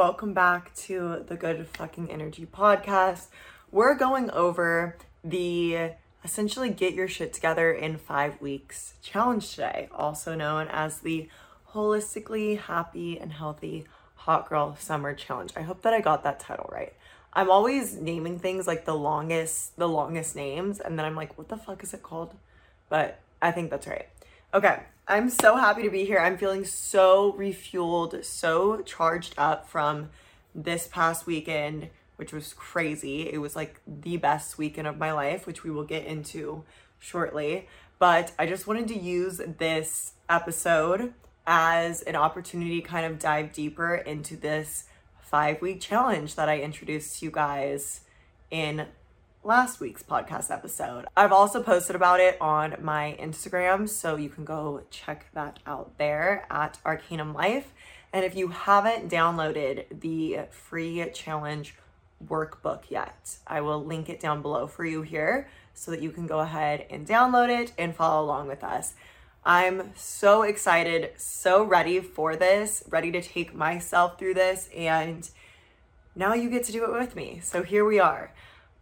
welcome back to the Good Fucking Energy podcast. We're going over the essentially get your shit together in five weeks challenge today, also known as the holistically happy and healthy hot girl summer challenge. I hope that I got that title right. I'm always naming things like the longest, the longest names, and then I'm like, what the fuck is it called? But I think that's right. Okay, I'm so happy to be here. I'm feeling so refueled, so charged up from this past weekend, which was crazy. It was like the best weekend of my life, which we will get into shortly. But I just wanted to use this episode as an opportunity to kind of dive deeper into this five week challenge that I introduced to you guys in last week's podcast episode. I've also posted about it on my Instagram, so you can go check that out there at Arcanum Life. And if you haven't downloaded the free challenge workbook yet, I will link it down below for you here so that you can go ahead and download it and follow along with us. I'm so excited, so ready for this, ready to take myself through this, and now you get to do it with me. So here we are.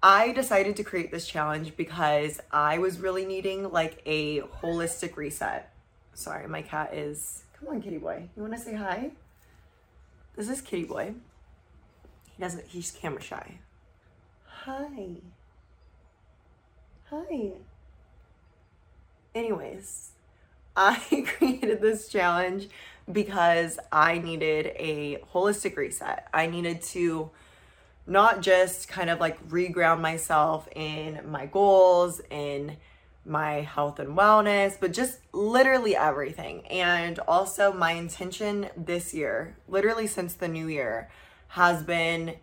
I decided to create this challenge because I was really needing like a holistic reset. Sorry, my cat is. Come on, kitty boy. You want to say hi? This is kitty boy. He doesn't, he's camera shy. Hi. Hi. Anyways, I created this challenge because I needed a holistic reset. I needed to not just kind of like reground myself in my goals, in my health and wellness, but just literally everything. And also, my intention this year, literally since the new year, has been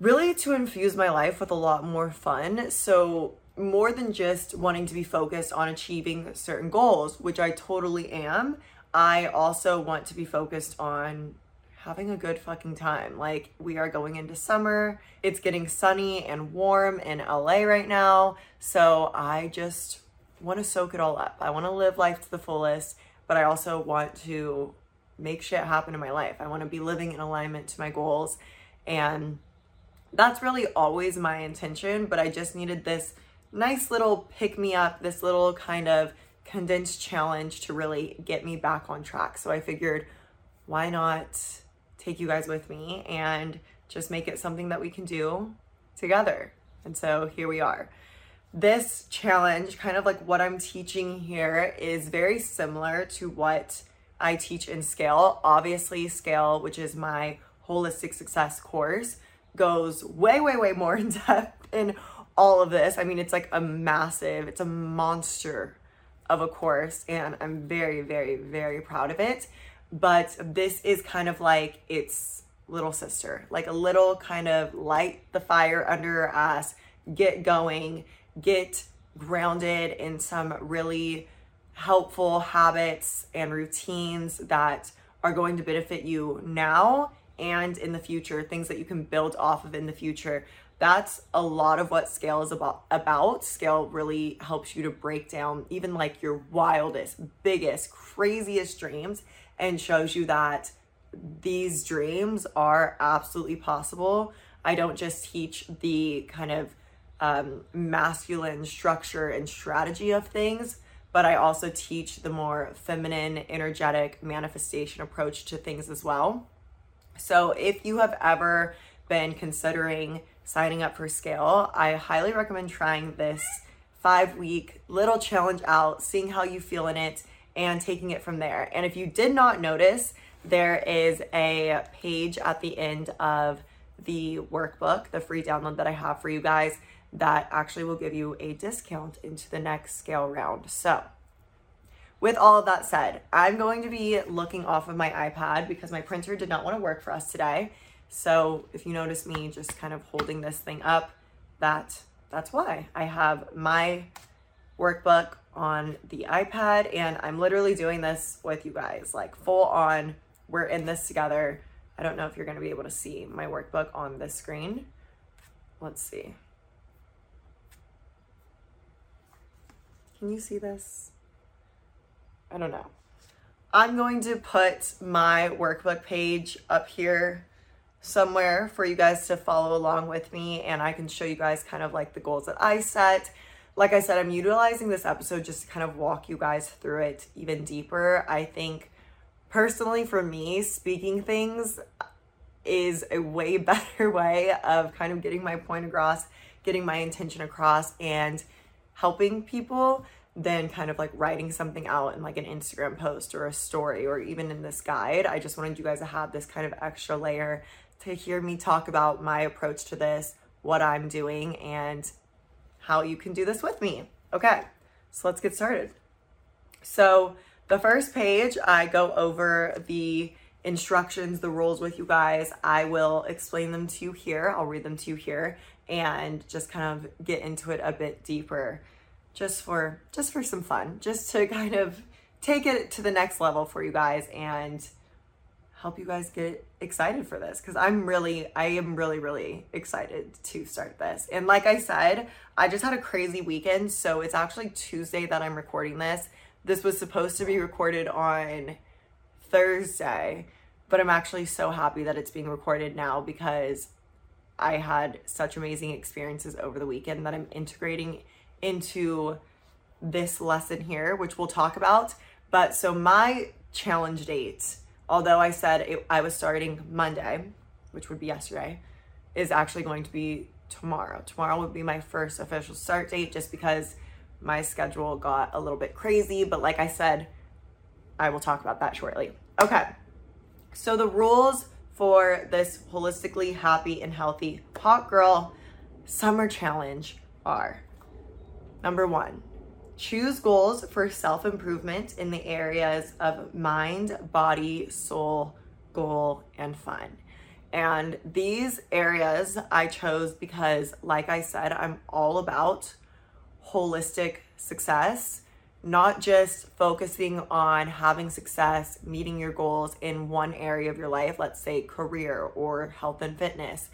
really to infuse my life with a lot more fun. So, more than just wanting to be focused on achieving certain goals, which I totally am, I also want to be focused on having a good fucking time. Like, we are going into summer. It's getting sunny and warm in LA right now. So, I just want to soak it all up. I want to live life to the fullest, but I also want to make shit happen in my life. I want to be living in alignment to my goals. And that's really always my intention, but I just needed this nice little pick me up, this little kind of condensed challenge to really get me back on track. So I figured, why not take you guys with me and just make it something that we can do together. And so here we are. This challenge, kind of like what I'm teaching here, is very similar to what I teach in Scale. Obviously, Scale, which is my holistic success course, goes way, way, way more in depth in all of this. I mean, it's like a massive, it's a monster of a course, and I'm very, very, very proud of it but this is kind of like its little sister, like a little kind of light the fire under ass, get going, get grounded in some really helpful habits and routines that are going to benefit you now and in the future, things that you can build off of in the future. That's a lot of what scale is about about. Scale really helps you to break down even like your wildest, biggest, craziest dreams and shows you that these dreams are absolutely possible. I don't just teach the kind of um, masculine structure and strategy of things, but I also teach the more feminine, energetic manifestation approach to things as well. So if you have ever been considering signing up for Scale, I highly recommend trying this five week little challenge out, seeing how you feel in it and taking it from there. And if you did not notice, there is a page at the end of the workbook, the free download that I have for you guys, that actually will give you a discount into the next scale round. So, with all of that said, I'm going to be looking off of my iPad because my printer did not want to work for us today. So, if you notice me just kind of holding this thing up, that that's why I have my workbook on the iPad and I'm literally doing this with you guys, like full on. We're in this together. I don't know if you're to be able to see my workbook on the screen. Let's see. Can you see this? I don't know. I'm going to put my workbook page up here somewhere for you guys to follow along with me and I can show you guys kind of like the goals that I set. Like I said, I'm utilizing this episode just to kind of walk you guys through it even deeper. I think personally for me, speaking things is a way better way of kind of getting my point across, getting my intention across, and helping people than kind of like writing something out in like an Instagram post or a story or even in this guide. I just wanted you guys to have this kind of extra layer to hear me talk about my approach to this, what I'm doing, and how you can do this with me. Okay, so let's get started. So, the first page, I go over the instructions, the rules with you guys. I will explain them to you here. I'll read them to you here and just kind of get into it a bit deeper just for just for some fun, just to kind of take it to the next level for you guys and help you guys get excited for this because I'm really, I am really, really excited to start this. And like I said, I just had a crazy weekend. So it's actually Tuesday that I'm recording this. This was supposed to be recorded on Thursday, but I'm actually so happy that it's being recorded now because I had such amazing experiences over the weekend that I'm integrating into this lesson here, which we'll talk about. But so my challenge date, although I said it, I was starting Monday, which would be yesterday, is actually going to be tomorrow. Tomorrow would be my first official start date just because my schedule got a little bit crazy. But like I said, I will talk about that shortly. Okay. So the rules for this holistically happy and healthy hot girl summer challenge are Number one, choose goals for self improvement in the areas of mind, body, soul, goal, and fun. And these areas I chose because, like I said, I'm all about holistic success, not just focusing on having success, meeting your goals in one area of your life, let's say career or health and fitness,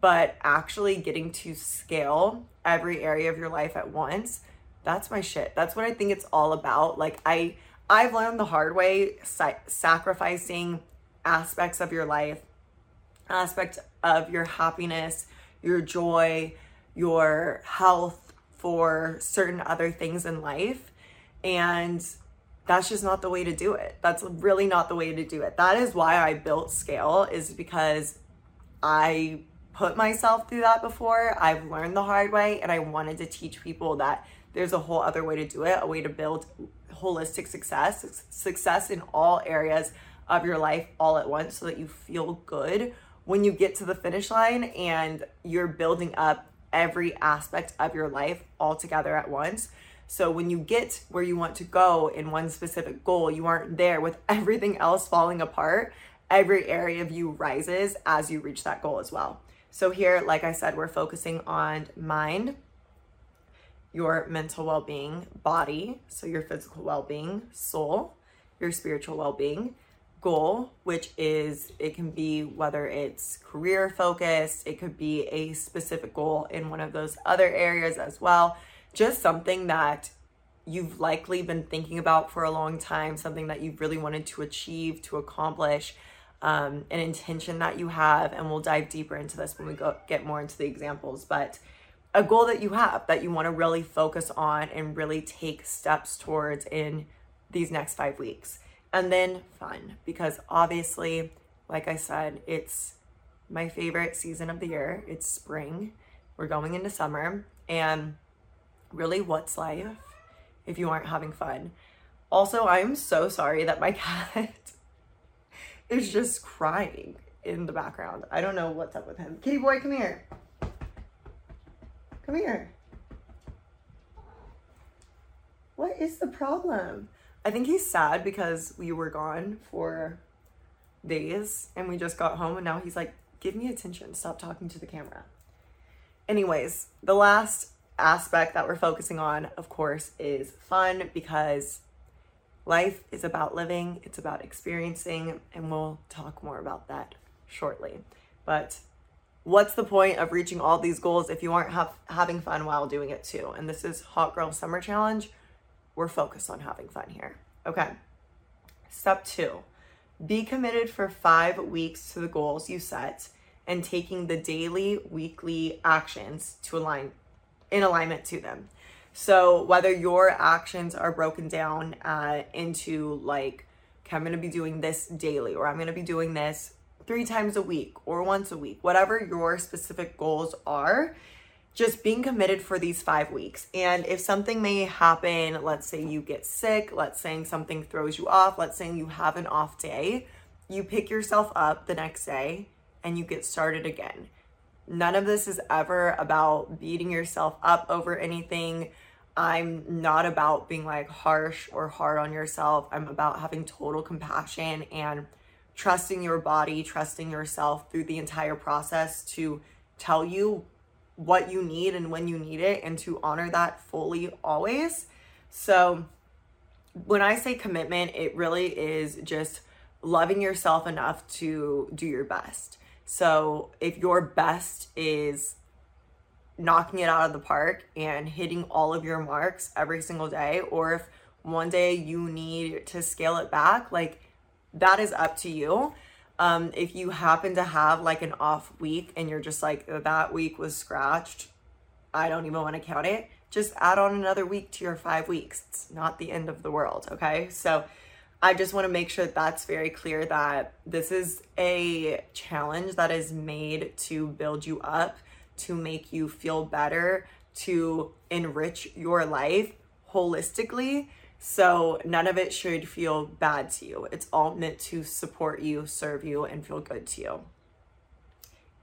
but actually getting to scale every area of your life at once that's my shit. That's what i think it's all about. Like i i've learned the hard way sa- sacrificing aspects of your life aspect of your happiness your joy your health for certain other things in life. And that's just not the way to do it. That's really not the way to do it. That is why i built scale is because i put myself through that before. I've learned the hard way, and I wanted to teach people that there's a whole other way to do it, a way to build holistic success, success in all areas of your life all at once so that you feel good when you get to the finish line and you're building up every aspect of your life all together at once. So when you get where you want to go in one specific goal, you aren't there with everything else falling apart. Every area of you rises as you reach that goal as well. So here, like I said, we're focusing on mind, your mental well-being, body, so your physical well-being, soul, your spiritual well-being, goal, which is it can be whether it's career focused, it could be a specific goal in one of those other areas as well. Just something that you've likely been thinking about for a long time, something that you've really wanted to achieve, to accomplish um, an intention that you have, and we'll dive deeper into this when we go get more into the examples. But a goal that you have that you want to really focus on and really take steps towards in these next five weeks. And then fun, because obviously, like I said, it's my favorite season of the year. It's spring. We're going into summer. And really, what's life if you aren't having fun? Also, I'm so sorry that my cat is just crying in the background. I don't know what's up with him. Kitty boy, come here. Come here. What is the problem? I think he's sad because we were gone for days and we just got home and now he's like, give me attention. Stop talking to the camera. Anyways, the last aspect that we're focusing on, of course, is fun because Life is about living, it's about experiencing, and we'll talk more about that shortly. But what's the point of reaching all these goals if you aren't have, having fun while doing it too? And this is Hot Girl Summer Challenge. We're focused on having fun here. Okay. Step two be committed for five weeks to the goals you set and taking the daily, weekly actions to align in alignment to them. So whether your actions are broken down uh, into like, okay, I'm to be doing this daily, or I'm to be doing this three times a week or once a week, whatever your specific goals are, just being committed for these five weeks. And if something may happen, let's say you get sick, let's say something throws you off, let's say you have an off day, you pick yourself up the next day and you get started again. None of this is ever about beating yourself up over anything. I'm not about being like harsh or hard on yourself. I'm about having total compassion and trusting your body, trusting yourself through the entire process to tell you what you need and when you need it and to honor that fully always. So, when I say commitment, it really is just loving yourself enough to do your best. So, if your best is knocking it out of the park and hitting all of your marks every single day, or if one day you need to scale it back, like that is up to you. Um, if you happen to have like an off week and you're just like, that week was scratched, I don't even want to count it. Just add on another week to your five weeks. It's not the end of the world. Okay. So I just want to make sure that that's very clear that this is a challenge that is made to build you up, to make you feel better, to enrich your life holistically so none of it should feel bad to you. It's all meant to support you, serve you, and feel good to you.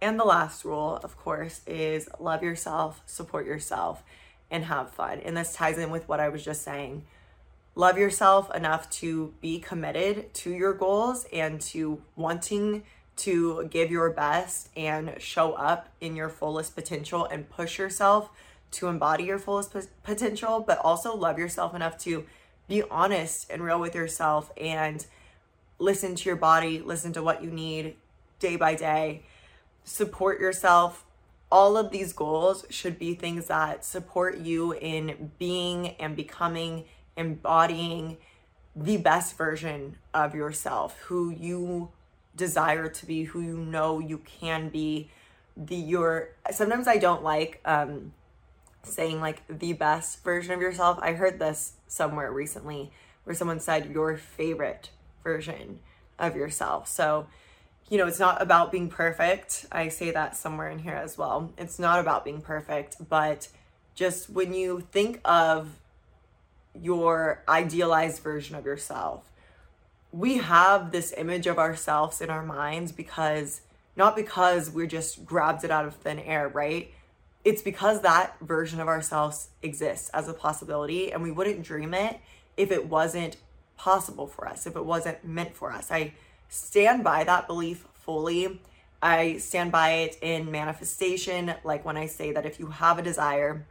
And the last rule, of course, is love yourself, support yourself, and have fun. And this ties in with what I was just saying. Love yourself enough to be committed to your goals and to wanting to give your best and show up in your fullest potential and push yourself to embody your fullest potential, but also love yourself enough to be honest and real with yourself and listen to your body, listen to what you need day by day, support yourself. All of these goals should be things that support you in being and becoming, embodying the best version of yourself, who you desire to be, who you know you can be. The your sometimes I don't like um saying like the best version of yourself. I heard this somewhere recently where someone said your favorite version of yourself. So, you know, it's not about being perfect. I say that somewhere in here as well. It's not about being perfect, but just when you think of your idealized version of yourself, we have this image of ourselves in our minds because not because we just grabbed it out of thin air, right? It's because that version of ourselves exists as a possibility and we wouldn't dream it if it wasn't possible for us, if it wasn't meant for us. I stand by that belief fully. I stand by it in manifestation. Like when I say that if you have a desire,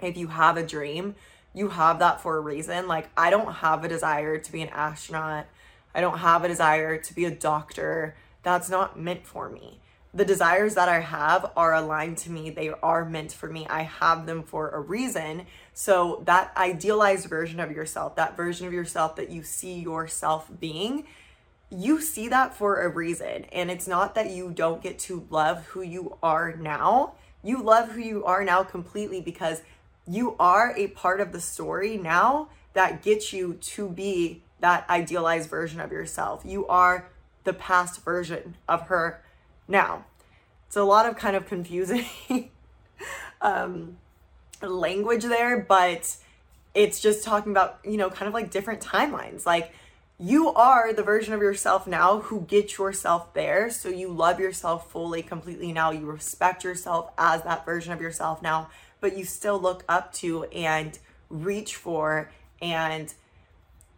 if you have a dream, you have that for a reason. Like I don't have a desire to be an astronaut. I don't have a desire to be a doctor. That's not meant for me the desires that I have are aligned to me. They are meant for me. I have them for a reason. So, that idealized version of yourself, that version of yourself that you see yourself being, you see that for a reason. And it's not that you don't get to love who you are now. You love who you are now completely because you are a part of the story now that gets you to be that idealized version of yourself. You are the past version of her now, it's a lot of kind of confusing um, language there, but it's just talking about, you know, kind of like different timelines. Like, you are the version of yourself now who gets yourself there. So you love yourself fully, completely now. You respect yourself as that version of yourself now, but you still look up to and reach for and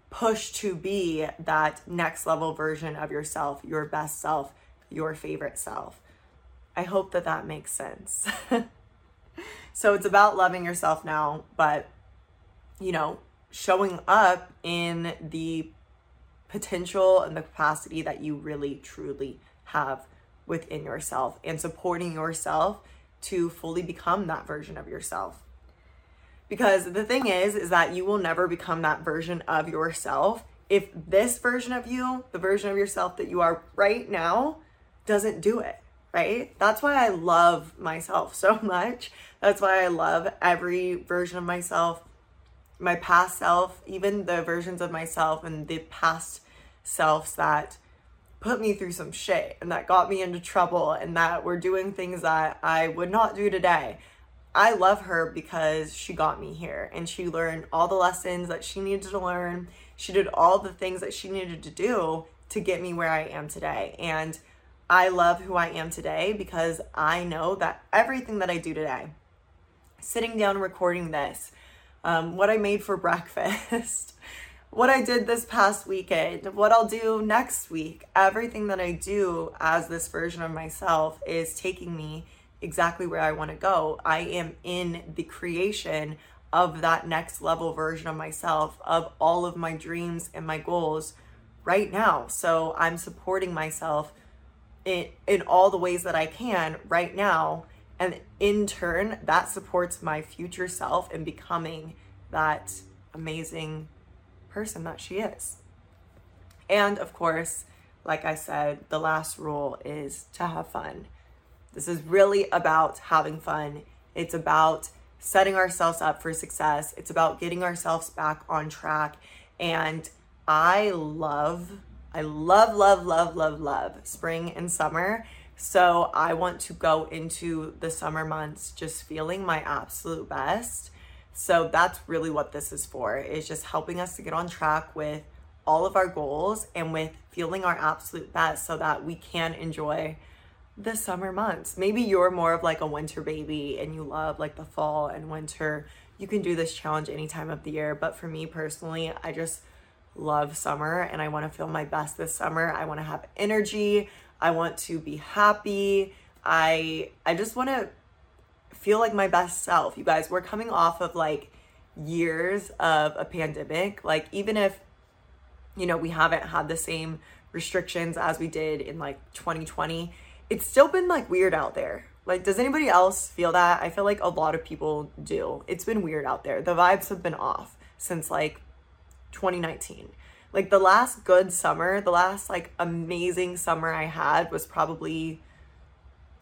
push to be that next level version of yourself, your best self, your favorite self. I hope that that makes sense. so it's about loving yourself now, but you know, showing up in the potential and the capacity that you really truly have within yourself and supporting yourself to fully become that version of yourself. Because the thing is is that you will never become that version of yourself if this version of you, the version of yourself that you are right now, doesn't do it, right? That's why I love myself so much. That's why I love every version of myself, my past self, even the versions of myself and the past selves that put me through some shit and that got me into trouble and that were doing things that I would not do today. I love her because she got me here and she learned all the lessons that she needed to learn. She did all the things that she needed to do to get me where I am today. And I love who I am today because I know that everything that I do today, sitting down recording this, um, what I made for breakfast, what I did this past weekend, what I'll do next week, everything that I do as this version of myself is taking me exactly where I want to go. I am in the creation of that next level version of myself, of all of my dreams and my goals right now. So I'm supporting myself in, all the ways that I can right now. And in turn, that supports my future self in becoming that amazing person that she is. And of course, like I said, the last rule is to have fun. This is really about having fun. It's about setting ourselves up for success. It's about getting ourselves back on track. And I love, I love, love, love, love, love spring and summer. So I want to go into the summer months just feeling my absolute best. So that's really what this is for, is just helping us to get on track with all of our goals and with feeling our absolute best so that we can enjoy the summer months. Maybe you're more of like a winter baby and you love like the fall and winter. You can do this challenge any time of the year. But for me personally, I just love summer and I want to feel my best this summer. I want to have energy. I want to be happy. I I just want to feel like my best self. You guys, we're coming off of like years of a pandemic. Like even if you know, we haven't had the same restrictions as we did in like 2020, it's still been like weird out there. Like, does anybody else feel that? I feel like a lot of people do. It's been weird out there. The vibes have been off since like 2019. Like, the last good summer, the last like amazing summer I had was probably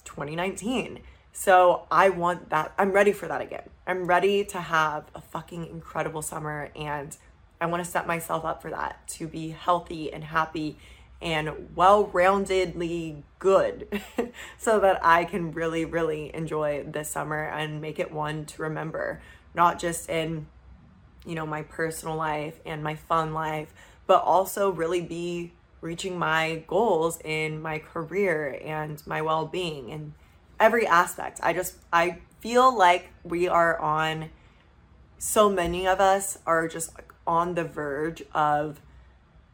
2019. So, I want that. I'm ready for that again. I'm ready to have a fucking incredible summer and I want to set myself up for that to be healthy and happy and well roundedly good so that I can really, really enjoy this summer and make it one to remember, not just in, you know, my personal life and my fun life, but also really be reaching my goals in my career and my well being and every aspect. I just, I feel like we are on, so many of us are just on the verge of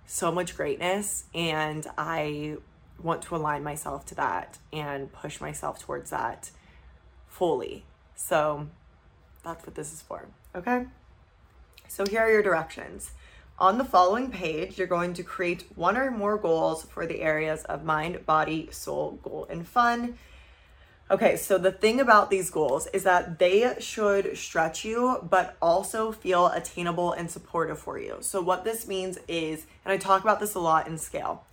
so much greatness and I want to align myself to that and push myself towards that fully. So that's what this is for. Okay. So here are your directions. On the following page, you're going to create one or more goals for the areas of mind, body, soul, goal, and fun. Okay, so the thing about these goals is that they should stretch you, but also feel attainable and supportive for you. So, what this means is, and I talk about this a lot in scale,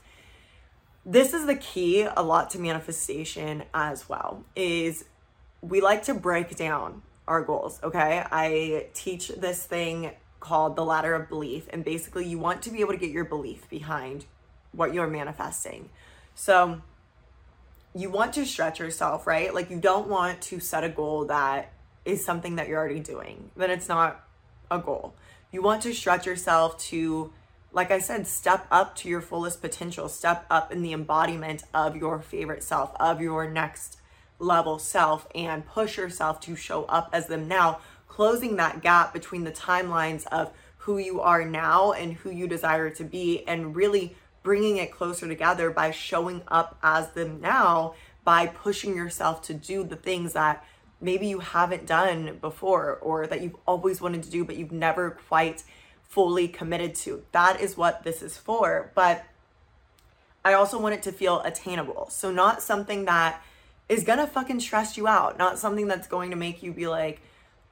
this is the key a lot to manifestation as well, is we like to break down our goals, okay? I teach this thing called the ladder of belief, and basically, you want to be able to get your belief behind what you're manifesting. So, you want to stretch yourself, right? Like you don't want to set a goal that is something that you're already doing. Then it's not a goal. You want to stretch yourself to like I said, step up to your fullest potential, step up in the embodiment of your favorite self, of your next level self, and push yourself to show up as them now, closing that gap between the timelines of who you are now and who you desire to be, and really bringing it closer together by showing up as them now, by pushing yourself to do the things that maybe you haven't done before or that you've always wanted to do, but you've never quite fully committed to. That is what this is for. But I also want it to feel attainable. So, not something that is gonna fucking stress you out, not something that's going to make you be like,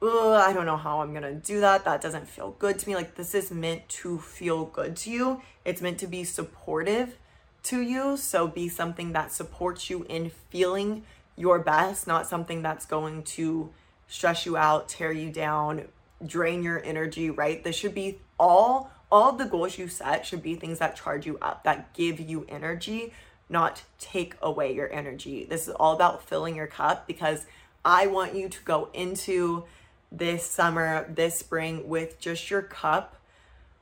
I don't know how I'm gonna do that. That doesn't feel good to me. Like, this is meant to feel good to you. It's meant to be supportive to you. So be something that supports you in feeling your best, not something that's going to stress you out, tear you down, drain your energy, right? This should be all all the goals you set should be things that charge you up, that give you energy, not take away your energy. This is all about filling your cup because I want you to go into this summer, this spring with just your cup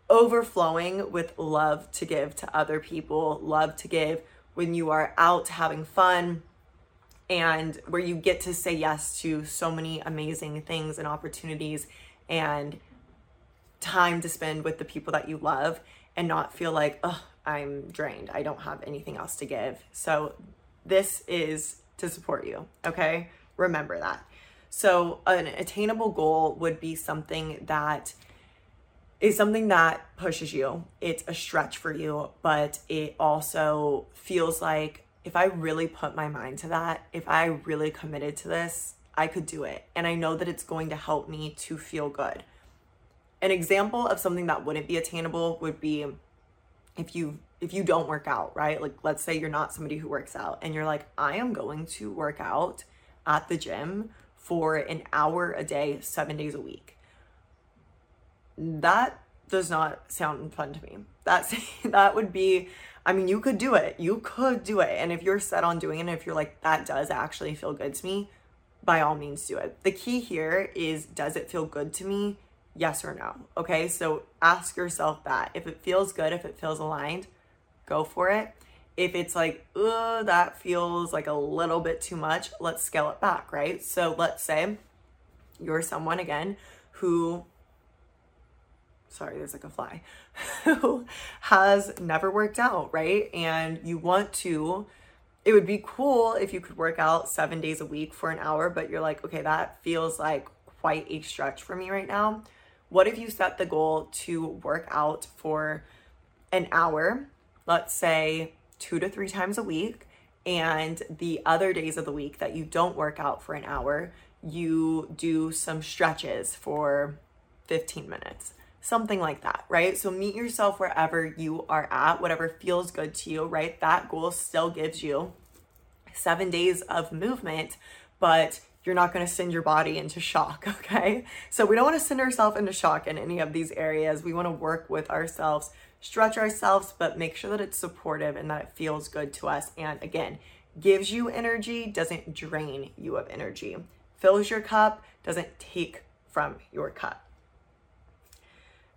overflowing with love to give to other people, love to give when you are out having fun and where you get to say yes to so many amazing things and opportunities and time to spend with the people that you love and not feel like, oh, I'm drained. I don't have anything else to give. So, this is to support you, okay? Remember that. So, an attainable goal would be something that is something that pushes you. It's a stretch for you, but it also feels like if I really put my mind to that, if I really committed to this, I could do it. And I know that it's going to help me to feel good. An example of something that wouldn't be attainable would be if you if you don't work out, right? Like let's say you're not somebody who works out and you're like, I am going to work out at the gym for an hour a day, 7 days a week that does not sound fun to me. That's that would be I mean, you could do it. You could do it. And if you're set on doing it, if you're like that does actually feel good to me, by all means do it. The key here is does it feel good to me? Yes or no. Okay? So ask yourself that. If it feels good, if it feels aligned, go for it. If it's like, oh, that feels like a little bit too much," let's scale it back, right? So let's say you're someone again who sorry, there's like a fly, who has never worked out, right? And you want to, it would be cool if you could work out seven days a week for an hour, but you're like, okay, that feels like quite a stretch for me right now. What if you set the goal to work out for an hour, let's say two to three times a week, and the other days of the week that you don't work out for an hour, you do some stretches for 15 minutes something like that, right? So meet yourself wherever you are at, whatever feels good to you, right? That goal still gives you seven days of movement, but you're not going to send your body into shock, okay? So we don't want to send ourselves into shock in any of these areas. We want to work with ourselves, stretch ourselves, but make sure that it's supportive and that it feels good to us. And again, gives you energy, doesn't drain you of energy. Fills your cup, doesn't take from your cup.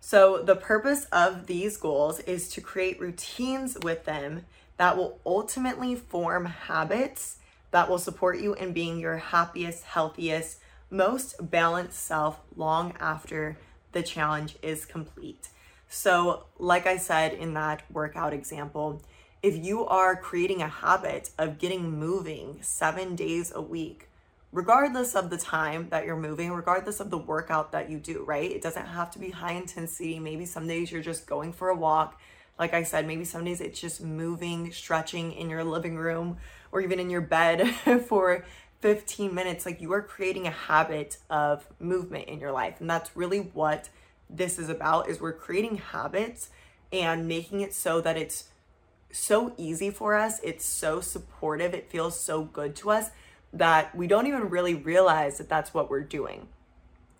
So, the purpose of these goals is to create routines with them that will ultimately form habits that will support you in being your happiest, healthiest, most balanced self long after the challenge is complete. So, like I said in that workout example, if you are creating a habit of getting moving seven days a week, regardless of the time that you're moving, regardless of the workout that you do, right? It doesn't have to be high intensity. Maybe some days you're just going for a walk. Like I said, maybe some days it's just moving, stretching in your living room or even in your bed for 15 minutes. Like you are creating a habit of movement in your life. And that's really what this is about is we're creating habits and making it so that it's so easy for us. It's so supportive. It feels so good to us that we don't even really realize that that's what we're doing.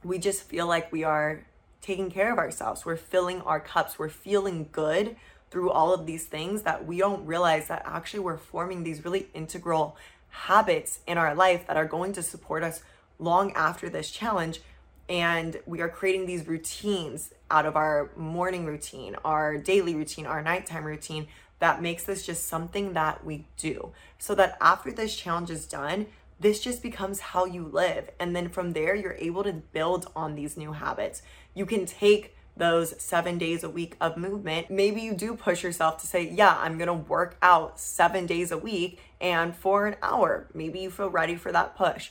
We just feel like we are taking care of ourselves. We're filling our cups. We're feeling good through all of these things that we don't realize that actually we're forming these really integral habits in our life that are going to support us long after this challenge. And we are creating these routines out of our morning routine, our daily routine, our nighttime routine that makes this just something that we do. So that after this challenge is done, this just becomes how you live. And then from there, you're able to build on these new habits. You can take those seven days a week of movement. Maybe you do push yourself to say, Yeah, I'm gonna work out seven days a week and for an hour. Maybe you feel ready for that push.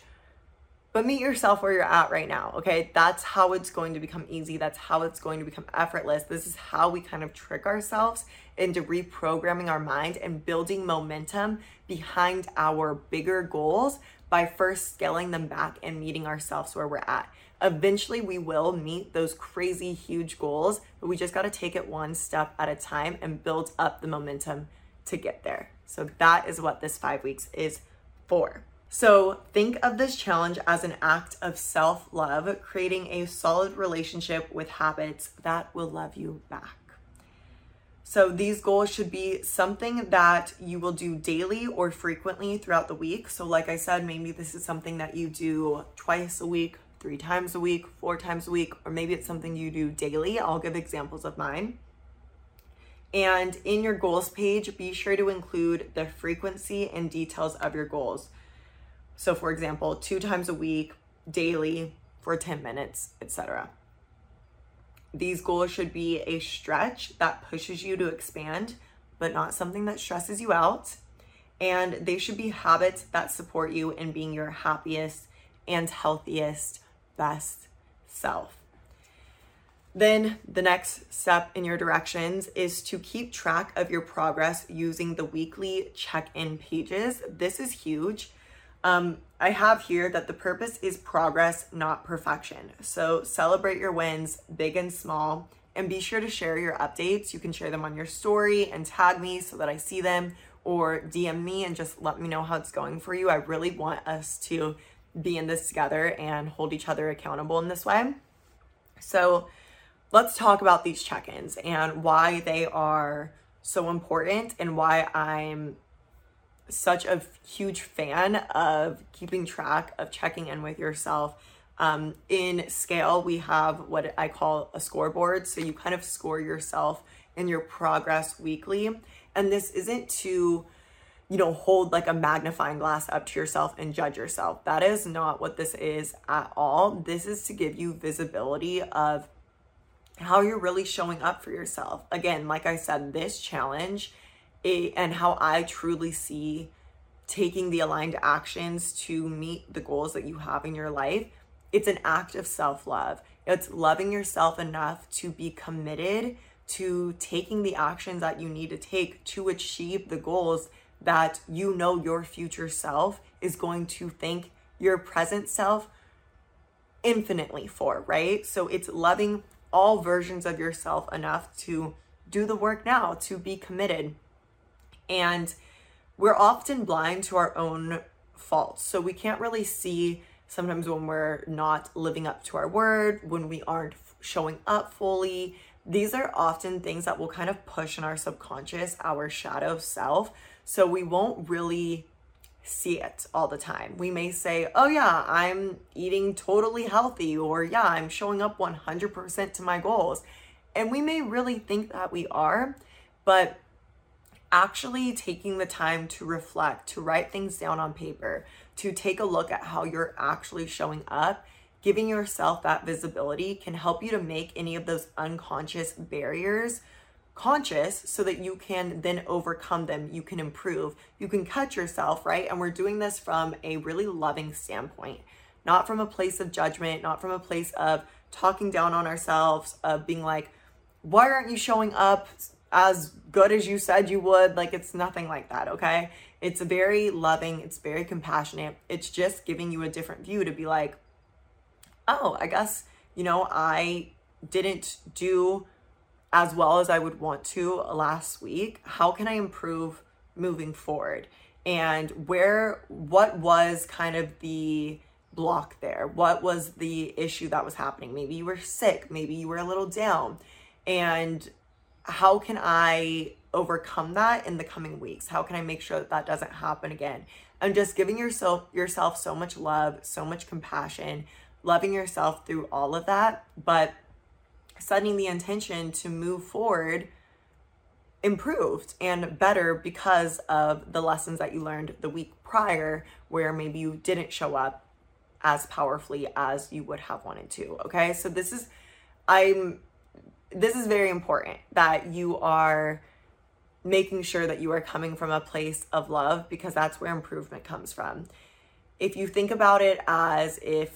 But meet yourself where you're at right now, okay? That's how it's going to become easy. That's how it's going to become effortless. This is how we kind of trick ourselves into reprogramming our mind and building momentum behind our bigger goals by first scaling them back and meeting ourselves where we're at. Eventually, we will meet those crazy huge goals, but we just got to take it one step at a time and build up the momentum to get there. So that is what this five weeks is for. So think of this challenge as an act of self love, creating a solid relationship with habits that will love you back. So these goals should be something that you will do daily or frequently throughout the week. So, like I said, maybe this is something that you do twice a week, three times a week, four times a week, or maybe it's something you do daily. I'll give examples of mine. And in your goals page, be sure to include the frequency and details of your goals. So, for example, two times a week, daily, for 10 minutes, etc. These goals should be a stretch that pushes you to expand, but not something that stresses you out. And they should be habits that support you in being your happiest and healthiest, best self. Then the next step in your directions is to keep track of your progress using the weekly check in pages. This is huge. Um, I have here that the purpose is progress, not perfection. So celebrate your wins, big and small, and be sure to share your updates. You can share them on your story and tag me so that I see them, or DM me and just let me know how it's going for you. I really want us to be in this together and hold each other accountable in this way. So let's talk about these check ins and why they are so important and why I'm such a huge fan of keeping track of checking in with yourself. Um, in scale, we have what I call a scoreboard. So you kind of score yourself and your progress weekly. And this isn't to, you know, hold like a magnifying glass up to yourself and judge yourself. That is not what this is at all. This is to give you visibility of how you're really showing up for yourself. Again, like I said, this challenge and how I truly see taking the aligned actions to meet the goals that you have in your life. It's an act of self love. It's loving yourself enough to be committed to taking the actions that you need to take to achieve the goals that you know your future self is going to thank your present self infinitely for, right? So it's loving all versions of yourself enough to do the work now, to be committed. And we're often blind to our own faults. So we can't really see sometimes when we're not living up to our word, when we aren't showing up fully. These are often things that will kind of push in our subconscious, our shadow self. So we won't really see it all the time. We may say, oh, yeah, I'm eating totally healthy, or yeah, I'm showing up 100% to my goals. And we may really think that we are, but actually taking the time to reflect, to write things down on paper, to take a look at how you're actually showing up, giving yourself that visibility can help you to make any of those unconscious barriers conscious so that you can then overcome them. You can improve, you can cut yourself, right? And we're doing this from a really loving standpoint, not from a place of judgment, not from a place of talking down on ourselves, of being like, why aren't you showing up as good as you said you would. Like it's nothing like that, okay? It's very loving, it's very compassionate. It's just giving you a different view to be like, oh, I guess, you know, I didn't do as well as I would want to last week. How can I improve moving forward? And where, what was kind of the block there? What was the issue that was happening? Maybe you were sick, maybe you were a little down. And how can I overcome that in the coming weeks? How can I make sure that that doesn't happen again? And just giving yourself yourself so much love, so much compassion, loving yourself through all of that, but setting the intention to move forward improved and better because of the lessons that you learned the week prior where maybe you didn't show up as powerfully as you would have wanted to. Okay? So this is I'm this is very important that you are making sure that you are coming from a place of love because that's where improvement comes from. If you think about it as if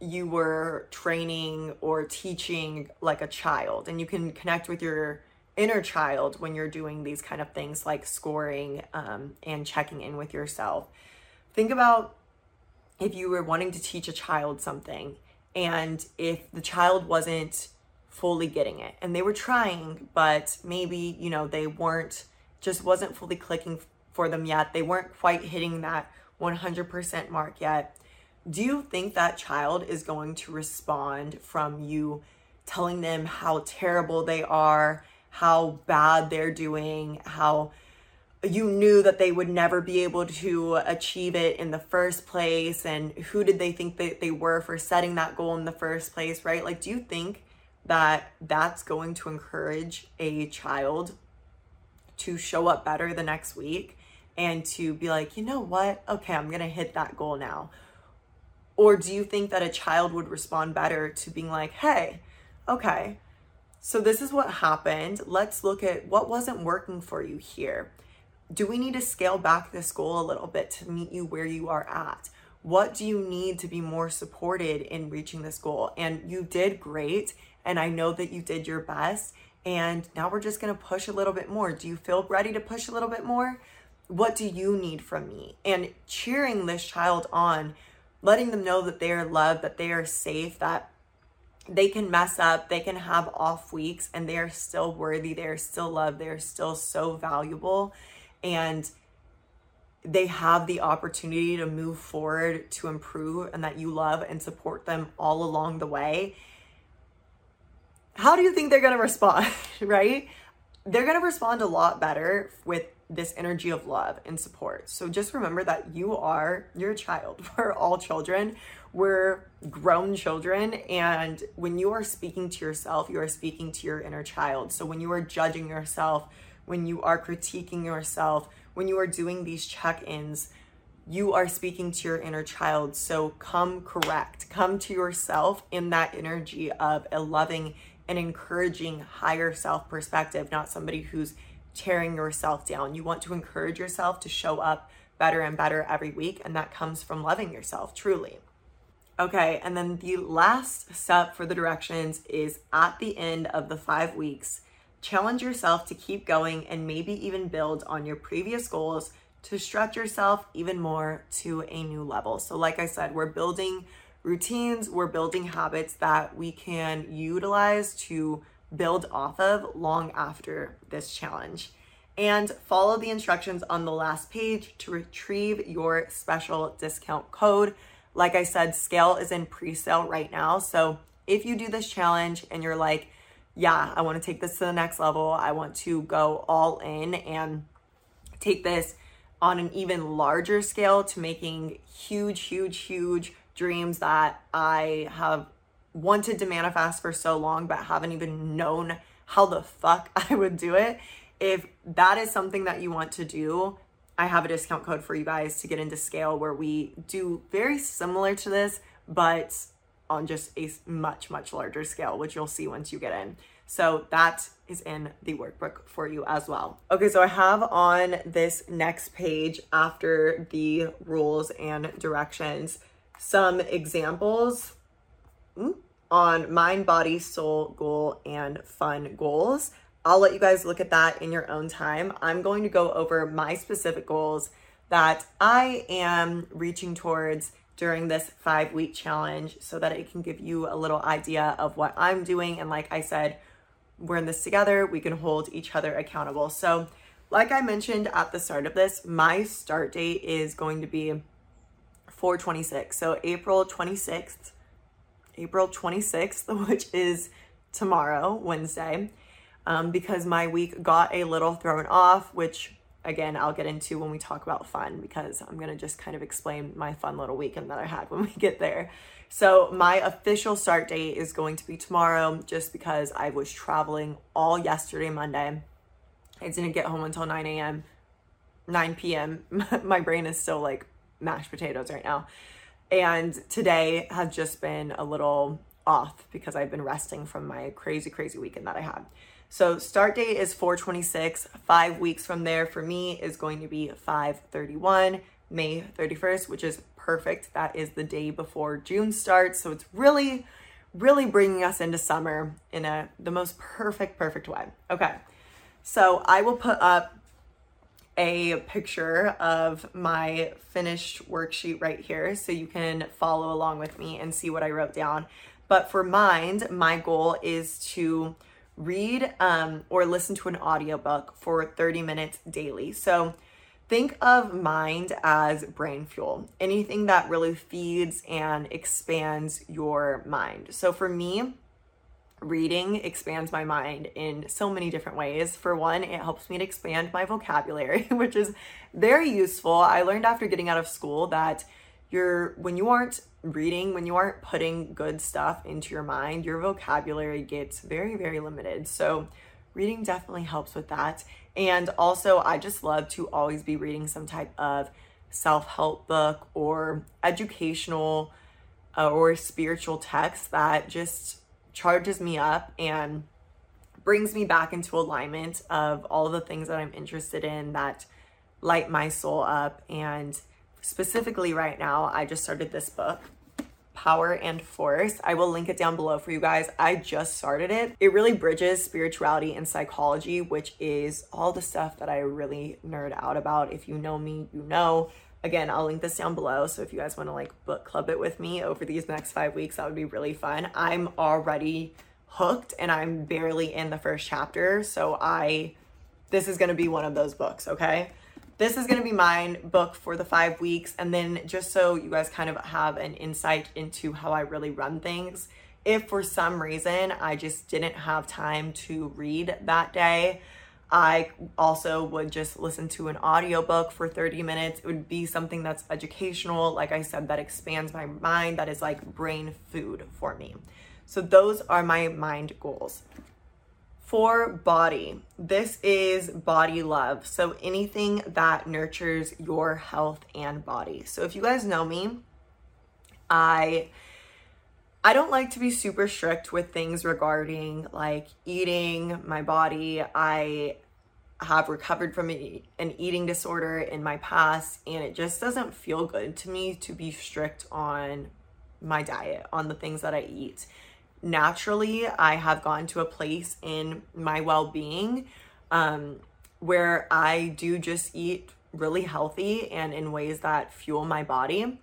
you were training or teaching like a child and you can connect with your inner child when you're doing these kind of things like scoring um, and checking in with yourself. Think about if you were wanting to teach a child something and if the child wasn't fully getting it. And they were trying, but maybe, you know, they weren't just wasn't fully clicking for them yet. They weren't quite hitting that 100% mark yet. Do you think that child is going to respond from you telling them how terrible they are, how bad they're doing, how you knew that they would never be able to achieve it in the first place and who did they think that they were for setting that goal in the first place right like do you think that that's going to encourage a child to show up better the next week and to be like you know what okay i'm gonna hit that goal now or do you think that a child would respond better to being like hey okay so this is what happened let's look at what wasn't working for you here do we need to scale back this goal a little bit to meet you where you are at? What do you need to be more supported in reaching this goal? And you did great. And I know that you did your best. And now we're just going to push a little bit more. Do you feel ready to push a little bit more? What do you need from me? And cheering this child on, letting them know that they are loved, that they are safe, that they can mess up, they can have off weeks, and they are still worthy, they are still loved, they are still so valuable and they have the opportunity to move forward to improve and that you love and support them all along the way how do you think they're going to respond right? They're going to respond a lot better with this energy of love and support. So just remember that you are your child we're all children. We're grown children and when you are speaking to yourself you are speaking to your inner child. So when you are judging yourself when you are critiquing yourself, when you are doing these check ins, you are speaking to your inner child. So come correct, come to yourself in that energy of a loving and encouraging higher self perspective, not somebody who's tearing yourself down. You want to encourage yourself to show up better and better every week, and that comes from loving yourself truly. Okay, and then the last step for the directions is at the end of the five weeks Challenge yourself to keep going and maybe even build on your previous goals to stretch yourself even more to a new level. So, like I said, we're building routines, we're building habits that we can utilize to build off of long after this challenge. And follow the instructions on the last page to retrieve your special discount code. Like I said, Scale is in pre sale right now. So, if you do this challenge and you're like, yeah, I want to take this to the next level. I want to go all in and take this on an even larger scale to making huge, huge, huge dreams that I have wanted to manifest for so long, but haven't even known how the fuck I would do it. If that is something that you want to do, I have a discount code for you guys to get into scale where we do very similar to this, but on just a much, much larger scale, which you'll see once you get in. So that is in the workbook for you as well. Okay, so I have on this next page after the rules and directions some examples hmm, on mind, body, soul, goal, and fun goals. I'll let you guys look at that in your own time. I'm going to go over my specific goals that I am reaching towards during this five week challenge so that it can give you a little idea of what I'm doing. And like I said, we're in this together, we can hold each other accountable. So, like I mentioned at the start of this, my start date is going to be 426. So, April 26th, April 26th, which is tomorrow, Wednesday, um, because my week got a little thrown off, which again, I'll get into when we talk about fun because I'm going to just kind of explain my fun little weekend that I had when we get there. So, my official start date is going to be tomorrow just because I was traveling all yesterday, Monday. I didn't get home until 9 a.m., 9 p.m. my brain is still like mashed potatoes right now. And today has just been a little off because I've been resting from my crazy, crazy weekend that I had. So start date is 426. Five weeks from there for me is going to be 531, May 31st, which is perfect. That is the day before June starts. So it's really, really bringing us into summer in a the most perfect, perfect way. Okay. So I will put up a picture of my finished worksheet right here so you can follow along with me and see what I wrote down. But for mind, my goal is to read um, or listen to an audiobook for 30 minutes daily. So think of mind as brain fuel, anything that really feeds and expands your mind. So for me, reading expands my mind in so many different ways. For one, it helps me to expand my vocabulary, which is very useful. I learned after getting out of school that you're when you aren't reading, when you aren't putting good stuff into your mind, your vocabulary gets very very limited. So, reading definitely helps with that. And also, I just love to always be reading some type of self-help book or educational uh, or spiritual text that just charges me up and brings me back into alignment of all the things that I'm interested in that light my soul up. And specifically, right now, I just started this book. Power and Force. I will link it down below for you guys. I just started it. It really bridges spirituality and psychology, which is all the stuff that I really nerd out about. If you know me, you know. Again, I'll link this down below. So if you guys want to like book club it with me over these next five weeks, that would be really fun. I'm already hooked and I'm barely in the first chapter. So I, this is going to be one of those books, okay? This is going to be mine book for the five weeks. And then just so you guys kind of have an insight into how I really run things, if for some reason I just didn't have time to read that day, I also would just listen to an audiobook for 30 minutes. It would be something that's educational, like I said, that expands my mind, that is like brain food for me. So those are my mind goals. For body, this is body love. So anything that nurtures your health and body. So if you guys know me, I I don't like to be super strict with things regarding like eating, my body. I have recovered from an eating disorder in my past, and it just doesn't feel good to me to be strict on my diet, on the things that I eat. Naturally, I have gone to a place in my well being um, where I do just eat really healthy and in ways that fuel my body.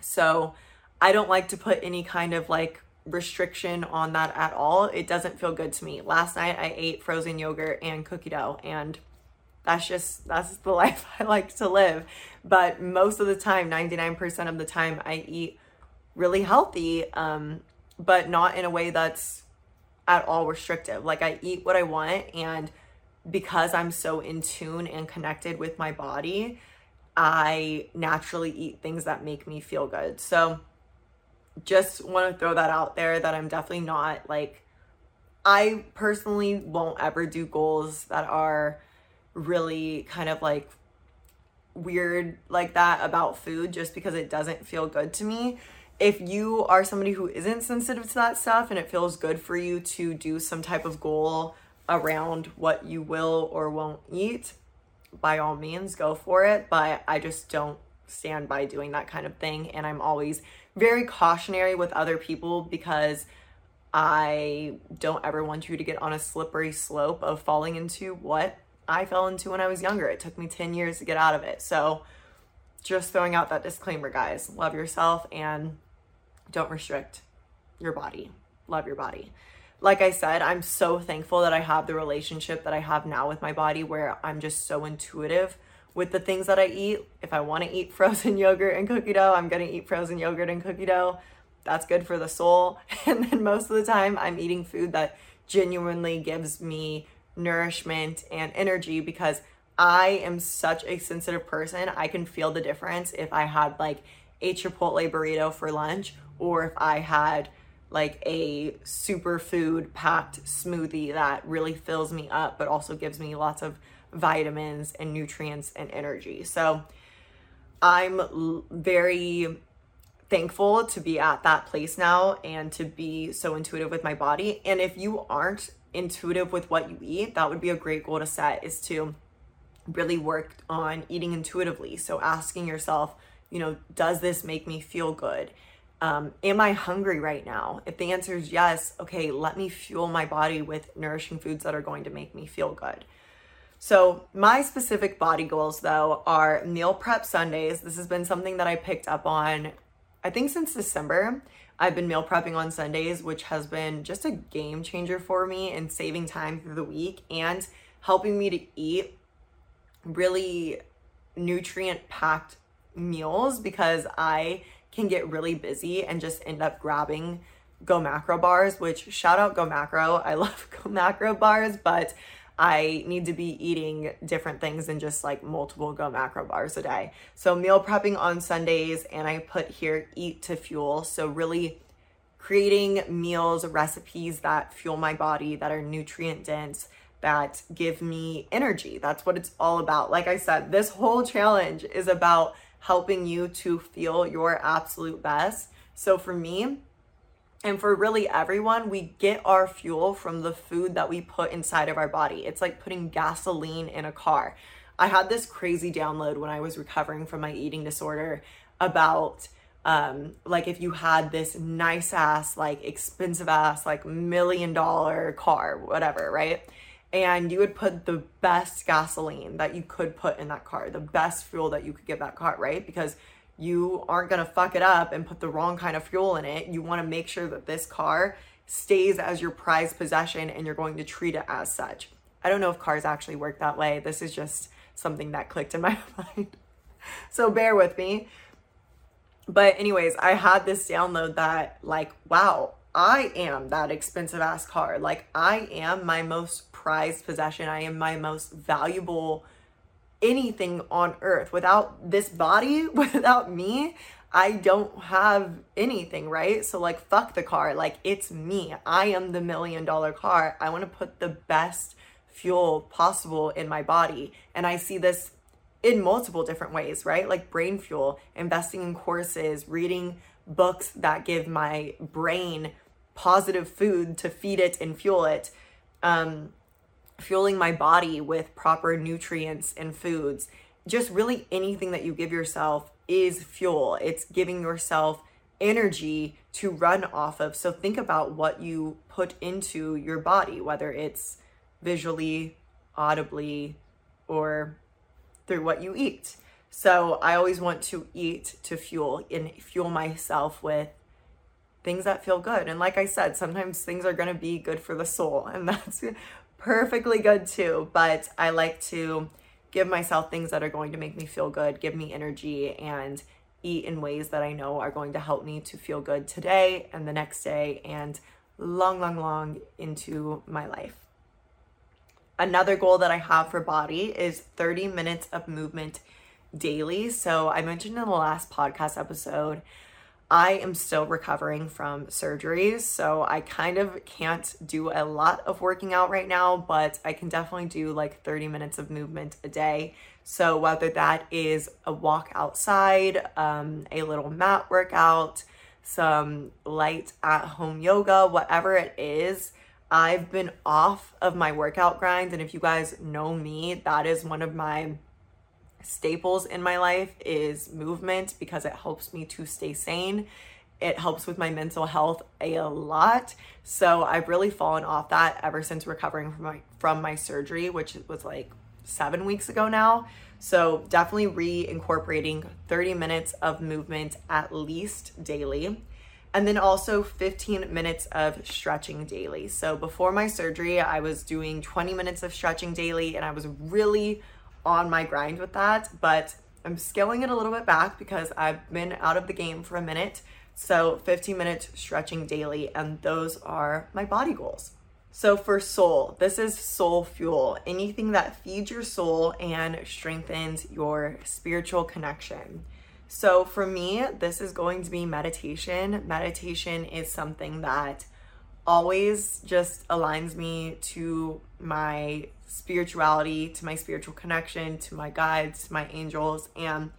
So, I don't like to put any kind of like restriction on that at all. It doesn't feel good to me. Last night I ate frozen yogurt and cookie dough and that's just that's the life I like to live. But most of the time, 99% of the time I eat really healthy um but not in a way that's at all restrictive. Like I eat what I want and because I'm so in tune and connected with my body, I naturally eat things that make me feel good. So just want to throw that out there that I'm definitely not like I personally won't ever do goals that are really kind of like weird like that about food just because it doesn't feel good to me. If you are somebody who isn't sensitive to that stuff and it feels good for you to do some type of goal around what you will or won't eat, by all means go for it. But I just don't stand by doing that kind of thing. And I'm always very cautionary with other people because I don't ever want you to get on a slippery slope of falling into what I fell into when I was younger. It took me 10 years to get out of it. So, just throwing out that disclaimer, guys. Love yourself and don't restrict your body. Love your body. Like I said, I'm so thankful that I have the relationship that I have now with my body where I'm just so intuitive with the things that I eat. If I want to eat frozen yogurt and cookie dough, I'm going to eat frozen yogurt and cookie dough. That's good for the soul. And then most of the time, I'm eating food that genuinely gives me nourishment and energy because I am such a sensitive person. I can feel the difference if I had like a Chipotle burrito for lunch or if I had like a superfood packed smoothie that really fills me up but also gives me lots of vitamins and nutrients and energy. So I'm very thankful to be at that place now and to be so intuitive with my body. And if you aren't intuitive with what you eat, that would be a great goal to set is to really work on eating intuitively. So asking yourself, you know, does this make me feel good? Um, am I hungry right now? If the answer is yes, okay, let me fuel my body with nourishing foods that are going to make me feel good. So, my specific body goals though are meal prep Sundays. This has been something that I picked up on, I think since December, I've been meal prepping on Sundays, which has been just a game changer for me in saving time through the week and helping me to eat really nutrient packed meals because I can get really busy and just end up grabbing Go Macro bars, which shout out Go Macro. I love Go Macro bars, but I need to be eating different things than just like multiple Go Macro bars a day. So meal prepping on Sundays, and I put here eat to fuel. So really creating meals, recipes that fuel my body, that are nutrient dense, that give me energy. That's what it's all about. Like I said, this whole challenge is about helping you to feel your absolute best. So for me, and for really everyone, we get our fuel from the food that we put inside of our body. It's like putting gasoline in a car. I had this crazy download when I was recovering from my eating disorder about um like if you had this nice ass like expensive ass like million dollar car whatever right and you would put the best gasoline that you could put in that car the best fuel that you could give that car right because you aren't going to fuck it up and put the wrong kind of fuel in it. You want to make sure that this car stays as your prized possession and you're going to treat it as such. I don't know if cars actually work that way. This is just something that clicked in my mind. so bear with me. But, anyways, I had this download that, like, wow, I am that expensive ass car. Like, I am my most prized possession. I am my most valuable anything on earth. Without this body, without me, I don't have anything, right? So, like, fuck the car. Like, it's me. I am the million dollar car. I want to put the best fuel possible in my body. And I see this in multiple different ways, right? Like brain fuel, investing in courses, reading books that give my brain positive food to feed it and fuel it. Um, fueling my body with proper nutrients and foods. Just really anything that you give yourself is fuel. It's giving yourself energy to run off of. So think about what you put into your body, whether it's visually, audibly, or through what you eat. So I always want to eat to fuel and fuel myself with things that feel good. And like I said, sometimes things are going to be good for the soul. And that's perfectly good too, but I like to give myself things that are going to make me feel good, give me energy, and eat in ways that I know are going to help me to feel good today and the next day and long, long, long into my life. Another goal that I have for body is 30 minutes of movement daily. So I mentioned in the last podcast episode I am still recovering from surgeries, so I kind of can't do a lot of working out right now, but I can definitely do like 30 minutes of movement a day. So, whether that is a walk outside, um, a little mat workout, some light at home yoga, whatever it is, I've been off of my workout grind. And if you guys know me, that is one of my staples in my life is movement because it helps me to stay sane. It helps with my mental health a lot. So I've really fallen off that ever since recovering from my from my surgery, which was like 7 weeks ago now. So definitely re-incorporating 30 minutes of movement at least daily. And then also 15 minutes of stretching daily. So before my surgery, I was doing 20 minutes of stretching daily and I was really on my grind with that, but I'm scaling it a little bit back because I've been out of the game for a minute. So 15 minutes stretching daily, and those are my body goals. So for soul, this is soul fuel, anything that feeds your soul and strengthens your spiritual connection. So for me, this is going to be meditation. Meditation is something that always just aligns me to my spirituality, to my spiritual connection, to my guides, to my angels. And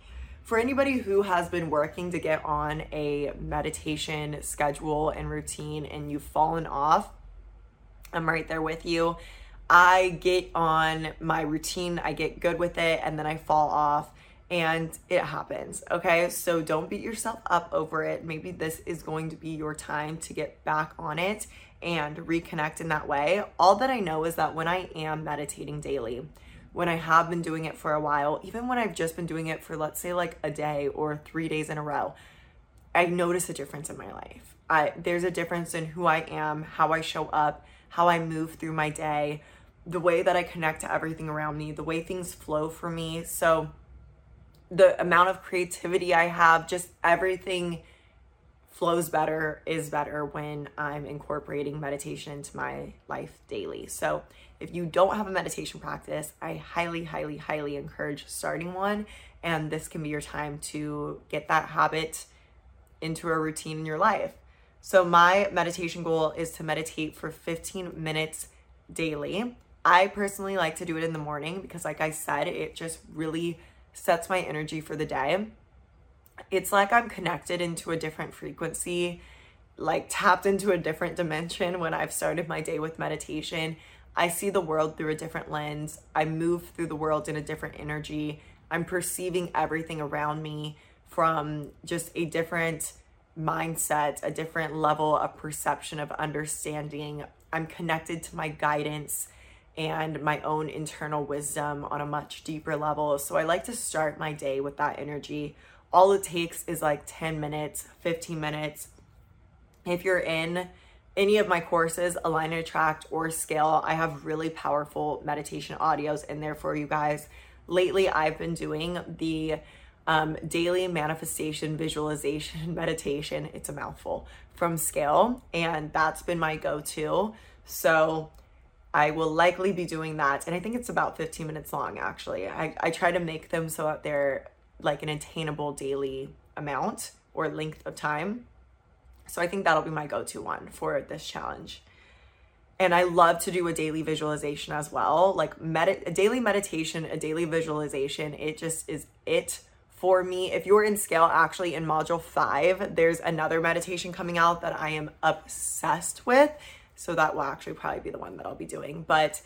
for anybody who has been working to get on a meditation schedule and routine and you've fallen off, I'm right there with you. I get on my routine, I get good with it, and then I fall off and it happens. Okay. So don't beat yourself up over it. Maybe this is going to be your time to get back on it and reconnect in that way. All that I know is that when I am meditating daily, when I have been doing it for a while, even when I've just been doing it for, let's say, like a day or three days in a row, I notice a difference in my life. I, there's a difference in who I am, how I show up, how I move through my day, the way that I connect to everything around me, the way things flow for me. So, the amount of creativity I have, just everything flows better, is better when I'm incorporating meditation into my life daily. So, if you don't have a meditation practice, I highly, highly, highly encourage starting one. And this can be your time to get that habit into a routine in your life. So, my meditation goal is to meditate for 15 minutes daily. I personally like to do it in the morning because, like I said, it just really sets my energy for the day. It's like I'm connected into a different frequency, like tapped into a different dimension when I've started my day with meditation. I see the world through a different lens. I move through the world in a different energy. I'm perceiving everything around me from just a different mindset, a different level of perception of understanding. I'm connected to my guidance and my own internal wisdom on a much deeper level. So I like to start my day with that energy. All it takes is like 10 minutes, 15 minutes. If you're in any of my courses, Align and Attract or Scale, I have really powerful meditation audios in there for you guys. Lately, I've been doing the um, daily manifestation visualization meditation. It's a mouthful from Scale, and that's been my go to. So I will likely be doing that. And I think it's about 15 minutes long, actually. I, I try to make them so that they're like an attainable daily amount or length of time. So I think that'll be my go to one for this challenge. And I love to do a daily visualization as well. Like med- a daily meditation, a daily visualization, it just is it for me. If you're in scale, actually in module five, there's another meditation coming out that I am obsessed with. So that will actually probably be the one that I'll be doing. But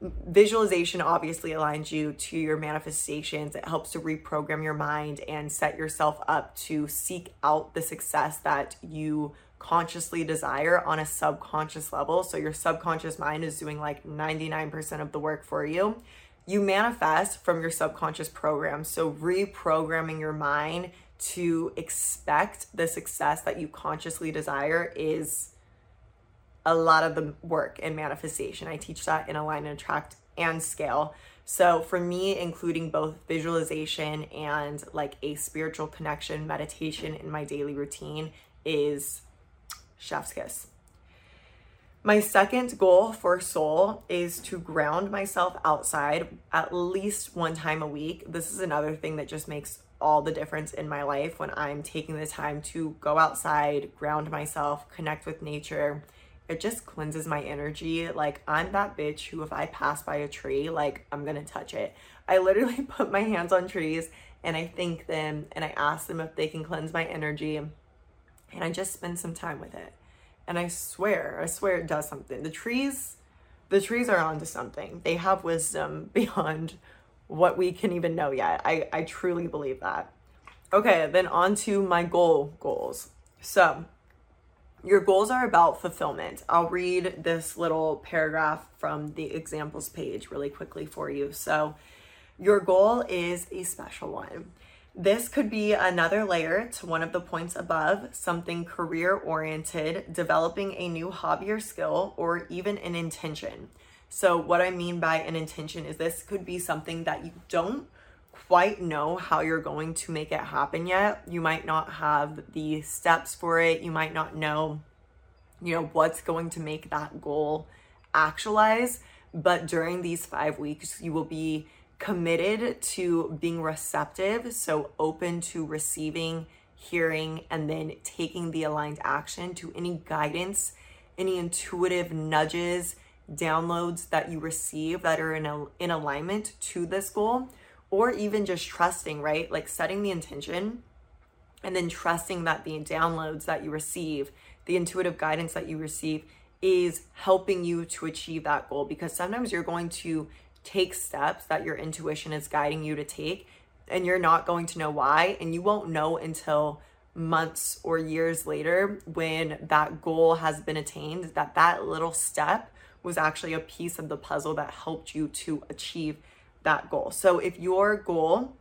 visualization obviously aligns you to your manifestations. It helps to reprogram your mind and set yourself up to seek out the success that you consciously desire on a subconscious level. So your subconscious mind is doing like 99% of the work for you you manifest from your subconscious program. So, reprogramming your mind to expect the success that you consciously desire is a lot of the work in manifestation. I teach that in Align and Attract and Scale. So, for me, including both visualization and like a spiritual connection meditation in my daily routine is chef's kiss. My second goal for soul is to ground myself outside at least one time a week. This is another thing that just makes all the difference in my life when I'm taking the time to go outside, ground myself, connect with nature. It just cleanses my energy. Like, I'm that bitch who, if I pass by a tree, like, I'm gonna touch it. I literally put my hands on trees and I thank them and I ask them if they can cleanse my energy. And I just spend some time with it. And I swear, I swear it does something. The trees, the trees are onto something. They have wisdom beyond what we can even know yet. I, I truly believe that. Okay, then on to my goal goals. So, your goals are about fulfillment. I'll read this little paragraph from the examples page really quickly for you. So, your goal is a special one. This could be another layer to one of the points above, something career oriented, developing a new hobby or skill, or even an intention. So, what I mean by an intention is this could be something that you don't quite know how you're going to make it happen yet. You might not have the steps for it. You might not know, you know, what's going to make that goal actualize. But during these five weeks, you will be committed to being receptive, so open to receiving, hearing, and then taking the aligned action to any guidance, any intuitive nudges, downloads that you receive that are in, a, in alignment to this goal, or even just trusting, right? Like setting the intention and then trusting that the downloads that you receive, the intuitive guidance that you receive, is helping you to achieve that goal because sometimes you're going to take steps that your intuition is guiding you to take and you're not going to know why and you won't know until months or years later when that goal has been attained that that little step was actually a piece of the puzzle that helped you to achieve that goal. So if your goal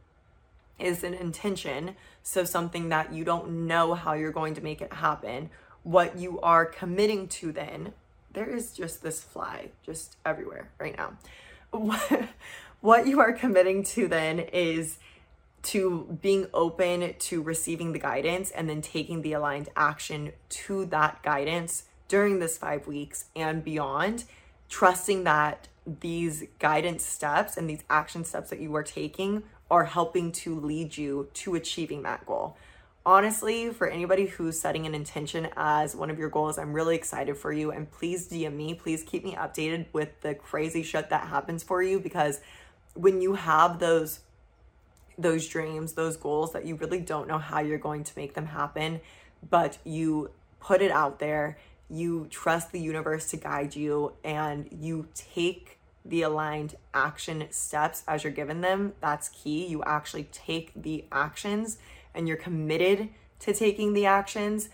is an intention. So, something that you don't know how you're going to make it happen. What you are committing to then, there is just this fly just everywhere right now. What, you are committing to then is to being open to receiving the guidance and then taking the aligned action to that guidance during this five weeks and beyond, trusting that these guidance steps and these action steps that you are taking are helping to lead you to achieving that goal. Honestly, for anybody who's setting an intention as one of your goals, I'm really excited for you. And please DM me. Please keep me updated with the crazy shit that happens for you because when you have those those dreams, those goals that you really don't know how you're going to make them happen, but you put it out there, you trust the universe to guide you, and you take the aligned action steps as you're given them. That's key. You actually take the actions and you're committed to taking the actions.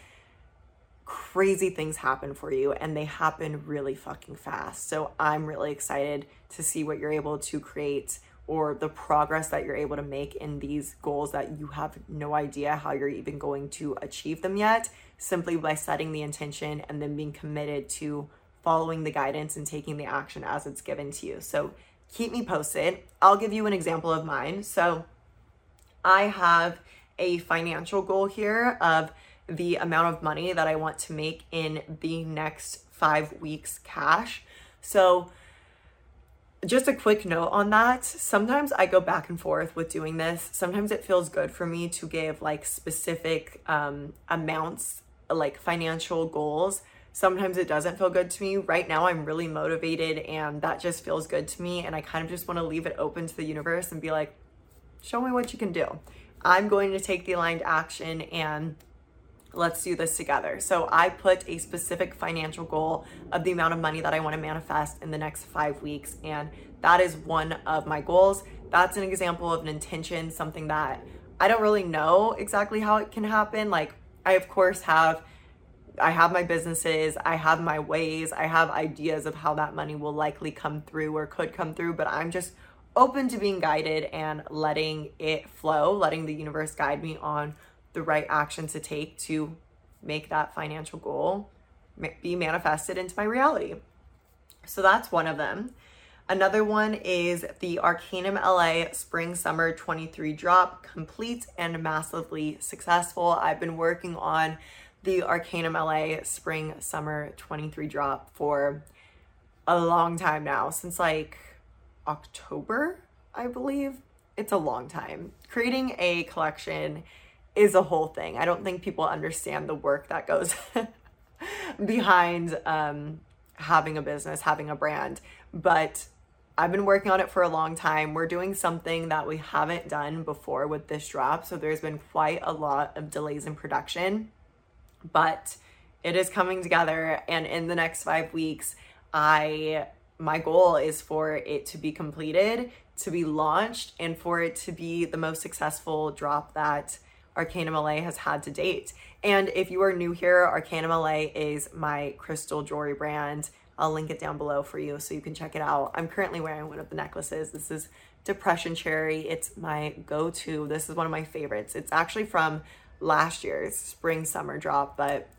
Crazy things happen for you and they happen really fucking fast. So I'm really excited to see what you're able to create or the progress that you're able to make in these goals that you have no idea how you're even going to achieve them yet, simply by setting the intention and then being committed to following the guidance and taking the action as it's given to you. So keep me posted. I'll give you an example of mine. So I have a financial goal here of the amount of money that I want to make in the next five weeks cash. So just a quick note on that. Sometimes I go back and forth with doing this. Sometimes it feels good for me to give like specific um, amounts, like financial goals Sometimes it doesn't feel good to me. Right now, I'm really motivated and that just feels good to me. And I kind of just want to leave it open to the universe and be like, show me what you can do. I'm going to take the aligned action and let's do this together. So I put a specific financial goal of the amount of money that I want to manifest in the next five weeks. And that is one of my goals. That's an example of an intention, something that I don't really know exactly how it can happen. Like, I, of course, have I have my businesses, I have my ways, I have ideas of how that money will likely come through or could come through, but I'm just open to being guided and letting it flow, letting the universe guide me on the right action to take to make that financial goal be manifested into my reality. So that's one of them. Another one is the Arcanum LA Spring Summer 23 drop, complete and massively successful. I've been working on the Arcanum LA Spring Summer 23 drop for a long time now, since like October, I believe. It's a long time. Creating a collection is a whole thing. I don't think people understand the work that goes behind um, having a business, having a brand. But I've been working on it for a long time. We're doing something that we haven't done before with this drop. So there's been quite a lot of delays in production but it is coming together and in the next 5 weeks I my goal is for it to be completed, to be launched and for it to be the most successful drop that Arcanum LA has had to date. And if you are new here, Arcanum LA is my crystal jewelry brand. I'll link it down below for you so you can check it out. I'm currently wearing one of the necklaces. This is Depression Cherry. It's my go-to. This is one of my favorites. It's actually from last year's spring summer drop, but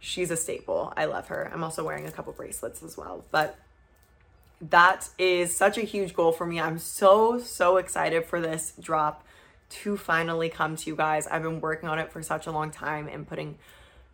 she's a staple. I love her. I'm also wearing a couple bracelets as well. But that is such a huge goal for me. I'm so, so excited for this drop to finally come to you guys. I've been working on it for such a long time and putting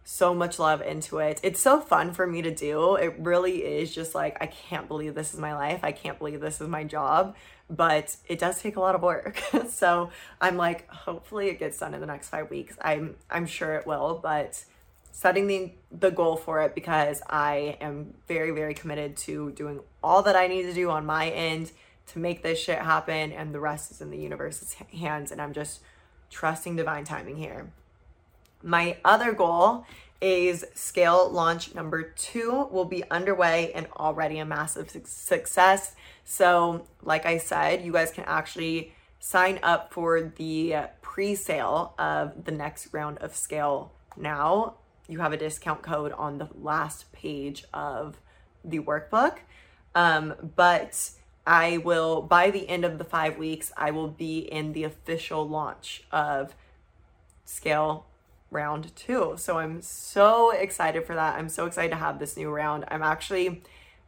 so much love into it. It's so fun for me to do. It really is just like, I can't believe this is my life. I can't believe this is my job but it does take a lot of work. so I'm like, hopefully it gets done in the next five weeks. I'm I'm sure it will, but setting the the goal for it because I am very very committed to doing all that I need to do on my end to make this shit happen, and the rest is in the universe's hands, and I'm just trusting divine timing here. My other goal is scale launch number two will be underway and already a massive success. So, like I said, you guys can actually sign up for the pre sale of the next round of scale now. You have a discount code on the last page of the workbook. Um, but I will, by the end of the five weeks, I will be in the official launch of Scale round two. So I'm so excited for that. I'm so excited to have this new round. I'm actually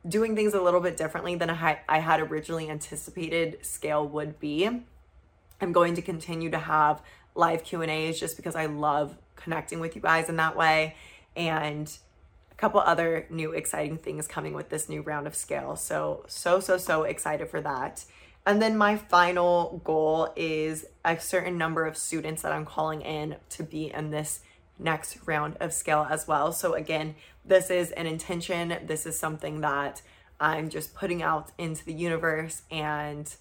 doing things a little bit differently than I had originally anticipated Scale would be. I'm going to continue to have live Q&As just because I love connecting with you guys in that way and a couple other new exciting things coming with this new round of Scale. So so so so excited for that. And then my final goal is a certain number of students that I'm calling in to be in this next round of scale as well. So again, this is an intention. This is something that I'm just putting out into the universe and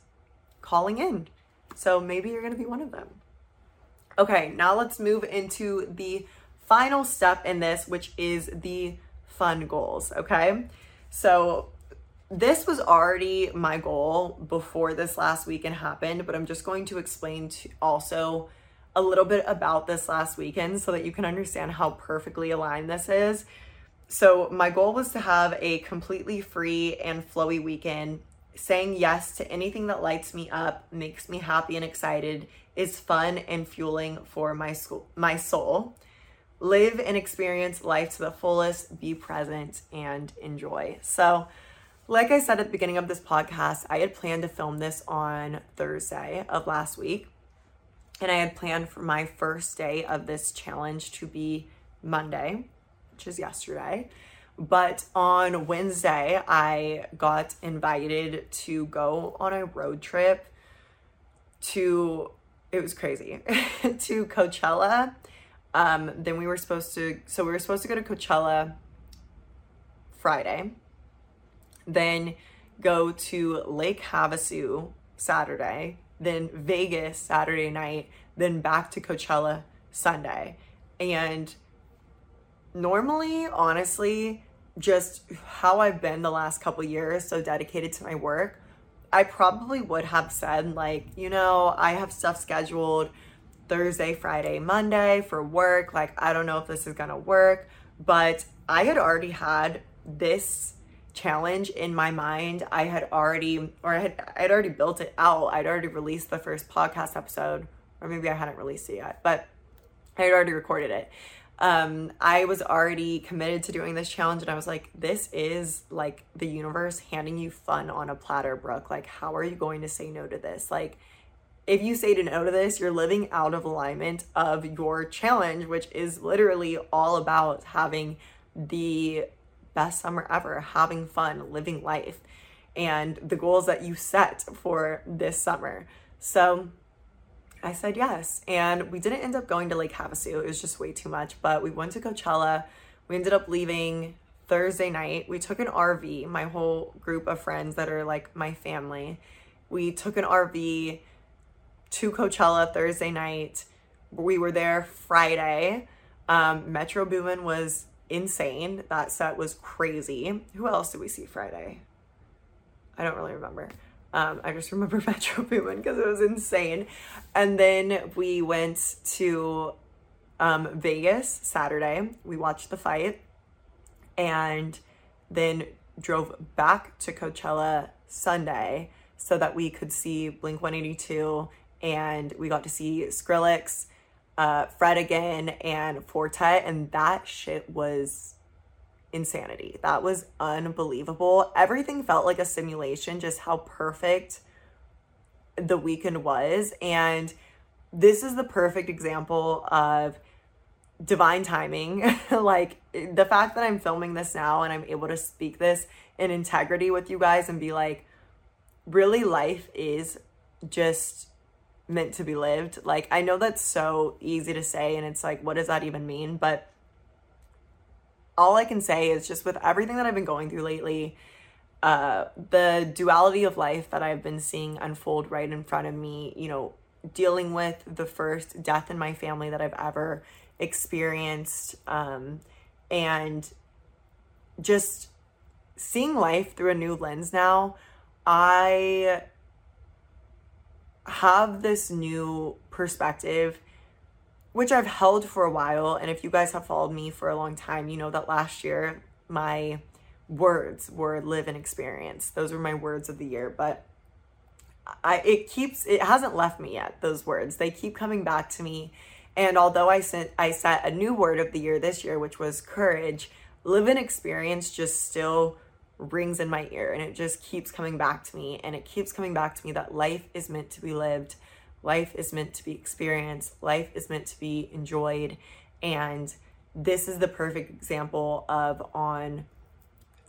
calling in. So maybe you're going to be one of them. Okay, now let's move into the final step in this, which is the fun goals. Okay. So this was already my goal before this last weekend happened, but I'm just going to explain to also a little bit about this last weekend so that you can understand how perfectly aligned this is. So, my goal was to have a completely free and flowy weekend. Saying yes to anything that lights me up, makes me happy and excited, is fun and fueling for my school, my soul. Live and experience life to the fullest, be present and enjoy. So, like I said at the beginning of this podcast, I had planned to film this on Thursday of last week. And I had planned for my first day of this challenge to be Monday, which is yesterday. But on Wednesday, I got invited to go on a road trip to, it was crazy, to Coachella. Um, then we were supposed to, so we were supposed to go to Coachella Friday then go to Lake Havasu Saturday, then Vegas Saturday night, then back to Coachella Sunday. And normally, honestly, just how I've been the last couple years, so dedicated to my work, I probably would have said, like, you know, I have stuff scheduled Thursday, Friday, Monday for work. Like, I don't know if this is gonna work, but I had already had this challenge in my mind. I had already, or I had, I had already built it out. I'd already released the first podcast episode, or maybe I hadn't released it yet, but I had already recorded it. Um, I was already committed to doing this challenge, and I was like, this is like the universe handing you fun on a platter, Brooke. Like, how are you going to say no to this? Like, if you say to no to this, you're living out of alignment of your challenge, which is literally all about having the best summer ever, having fun, living life, and the goals that you set for this summer. So I said yes. And we didn't end up going to Lake Havasu, it was just way too much, but we went to Coachella. We ended up leaving Thursday night. We took an RV, my whole group of friends that are like my family. We took an RV to Coachella Thursday night. We were there Friday. Um, Metro Boomin was insane. That set was crazy. Who else did we see Friday? I don't really remember. Um, I just remember Metro Boomin because it was insane. And then we went to um, Vegas Saturday. We watched the fight and then drove back to Coachella Sunday so that we could see Blink 182 and we got to see Skrillex uh, Fred again and Four Tet, and that shit was insanity. That was unbelievable. Everything felt like a simulation, just how perfect the weekend was. And this is the perfect example of divine timing. like the fact that I'm filming this now and I'm able to speak this in integrity with you guys and be like, really, life is just meant to be lived. Like, I know that's so easy to say, and it's like, what does that even mean? But all I can say is just with everything that I've been going through lately, uh, the duality of life that I've been seeing unfold right in front of me, you know, dealing with the first death in my family that I've ever experienced, um, and just seeing life through a new lens now. I have this new perspective, which I've held for a while. And if you guys have followed me for a long time, you know that last year my words were live and experience. Those were my words of the year, but I it keeps it hasn't left me yet. Those words they keep coming back to me, and although I sent I set a new word of the year this year, which was courage, live and experience just still rings in my ear, and it just keeps coming back to me, and it keeps coming back to me that life is meant to be lived, life is meant to be experienced, life is meant to be enjoyed, and this is the perfect example of on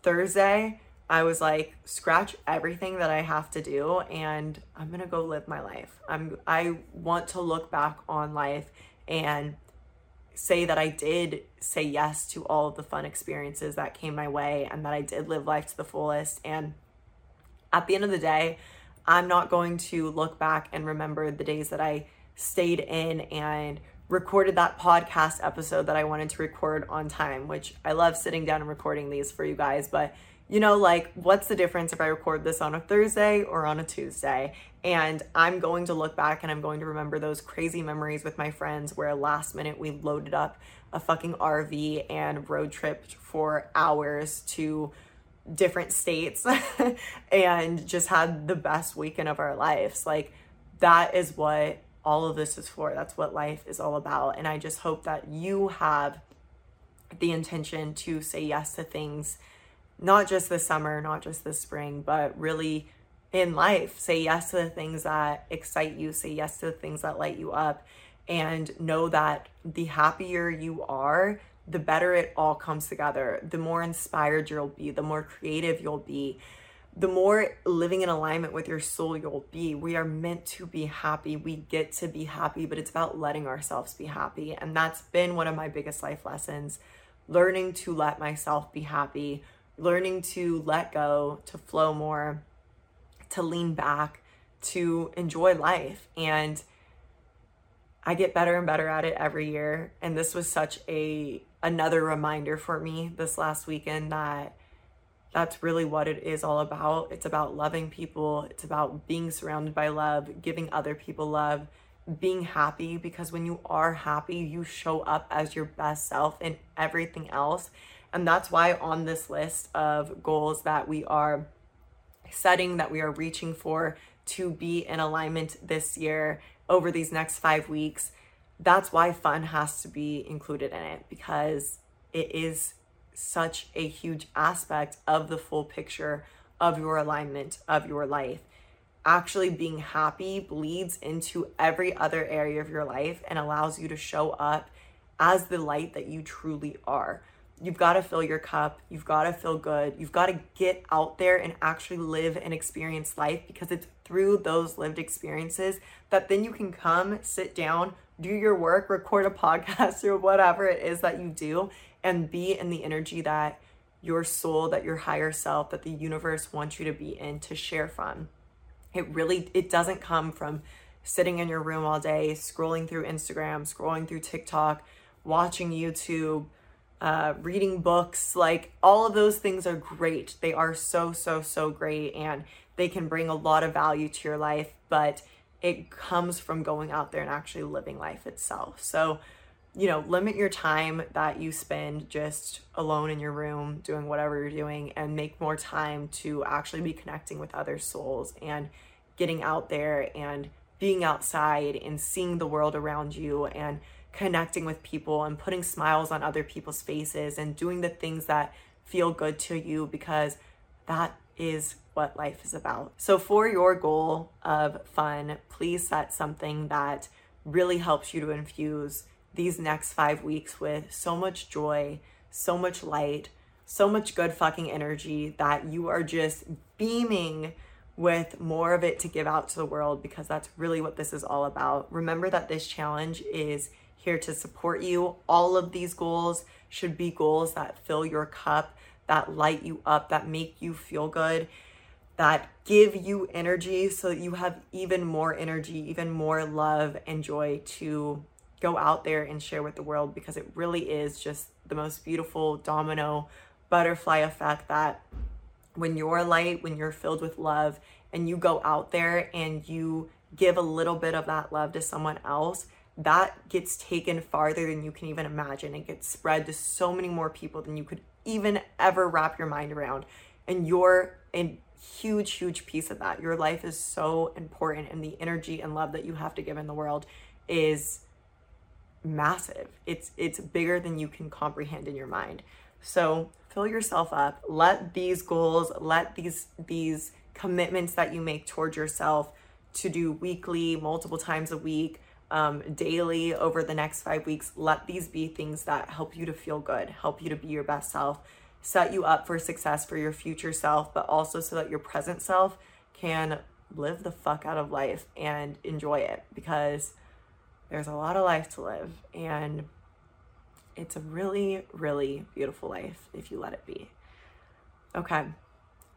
Thursday, I was like, scratch everything that I have to do and I'm to go live my life. I'm I want to look back on life and say that I did say yes to all of the fun experiences that came my way and that I did live life to the fullest. And at the end of the day, I'm not going to look back and remember the days that I stayed in and recorded that podcast episode that I wanted to record on time, which I love sitting down and recording these for you guys. But, you know, like, what's the difference if I record this on a Thursday or on a Tuesday? And I'm going to look back and I'm going to remember those crazy memories with my friends where last minute we loaded up a fucking RV and road tripped for hours to different states and just had the best weekend of our lives. Like, that is what all of this is for. That's what life is all about. And I just hope that you have the intention to say yes to things, not just this summer, not just this spring, but really in life. Say yes to the things that excite you, say yes to the things that light you up, and know that the happier you are, the better it all comes together. The more inspired you'll be, the more creative you'll be the more living in alignment with your soul you'll be. We are meant to be happy. We get to be happy, but it's about letting ourselves be happy. And that's been one of my biggest life lessons learning to let myself be happy, learning to let go, to flow more, to lean back, to enjoy life. And I get better and better at it every year. And this was such a another reminder for me this last weekend that that's really what it is all about. It's about loving people, it's about being surrounded by love, giving other people love, being happy because when you are happy, you show up as your best self in everything else. And that's why on this list of goals that we are setting, that we are reaching for to be in alignment this year over these next five weeks, that's why fun has to be included in it because it is such a huge aspect of the full picture of your alignment of your life. Actually, being happy bleeds into every other area of your life and allows you to show up as the light that you truly are. You've got to fill your cup. You've got to feel good. You've got to get out there and actually live and experience life because it's through those lived experiences that then you can come, sit down, do your work, record a podcast or whatever it is that you do, and be in the energy that your soul, that your higher self, that the universe wants you to be in to share from. It really it doesn't come from sitting in your room all day, scrolling through Instagram, scrolling through TikTok, watching YouTube, uh, reading books. Like all of those things are great. They are so, so, so great. And they can bring a lot of value to your life. But it comes from going out there and actually living life itself. So, you know, limit your time that you spend just alone in your room doing whatever you're doing and make more time to actually be connecting with other souls and getting out there and being outside and seeing the world around you and connecting with people and putting smiles on other people's faces and doing the things that feel good to you because that is what life is about. So, for your goal of fun, please set something that really helps you to infuse these next five weeks with so much joy, so much light, so much good fucking energy that you are just beaming with more of it to give out to the world because that's really what this is all about. Remember that this challenge is here to support you. All of these goals should be goals that fill your cup, that light you up, that make you feel good, that give you energy so that you have even more energy, even more love and joy to go out there and share with the world because it really is just the most beautiful domino butterfly effect that when you're light, when you're filled with love, and you go out there and you give a little bit of that love to someone else, that gets taken farther than you can even imagine. It gets spread to so many more people than you could even ever wrap your mind around. And you're a huge, huge piece of that. Your life is so important, and the energy and love that you have to give in the world is massive. It's it's bigger than you can comprehend in your mind. So fill yourself up. Let these goals, let these these commitments that you make towards yourself to do weekly, multiple times a week, um, daily over the next five weeks, let these be things that help you to feel good, help you to be your best self, set you up for success for your future self, but also so that your present self can live the fuck out of life and enjoy it because there's a lot of life to live and it's a really, really beautiful life if you let it be. Okay.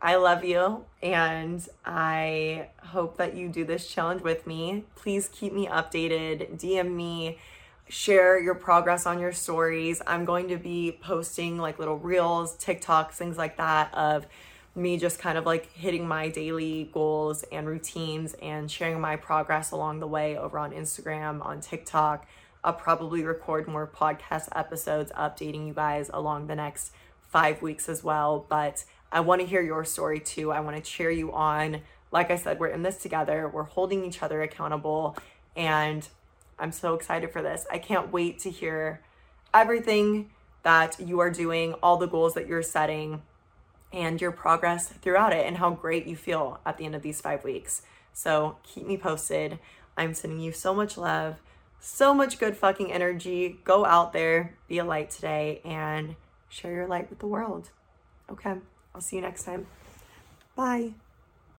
I love you and I hope that you do this challenge with me. Please keep me updated, DM me, share your progress on your stories. I'm going to be posting like little reels, TikToks, things like that of me just kind of like hitting my daily goals and routines and sharing my progress along the way over on Instagram, on TikTok. I'll probably record more podcast episodes updating you guys along the next five weeks as well. But I want to hear your story too. I want to cheer you on. Like I said, we're in this together, we're holding each other accountable. And I'm so excited for this. I can't wait to hear everything that you are doing, all the goals that you're setting, and your progress throughout it, and how great you feel at the end of these five weeks. So keep me posted. I'm sending you so much love, so much good fucking energy. Go out there, be a light today, and share your light with the world. Okay. I'll see you next time. Bye.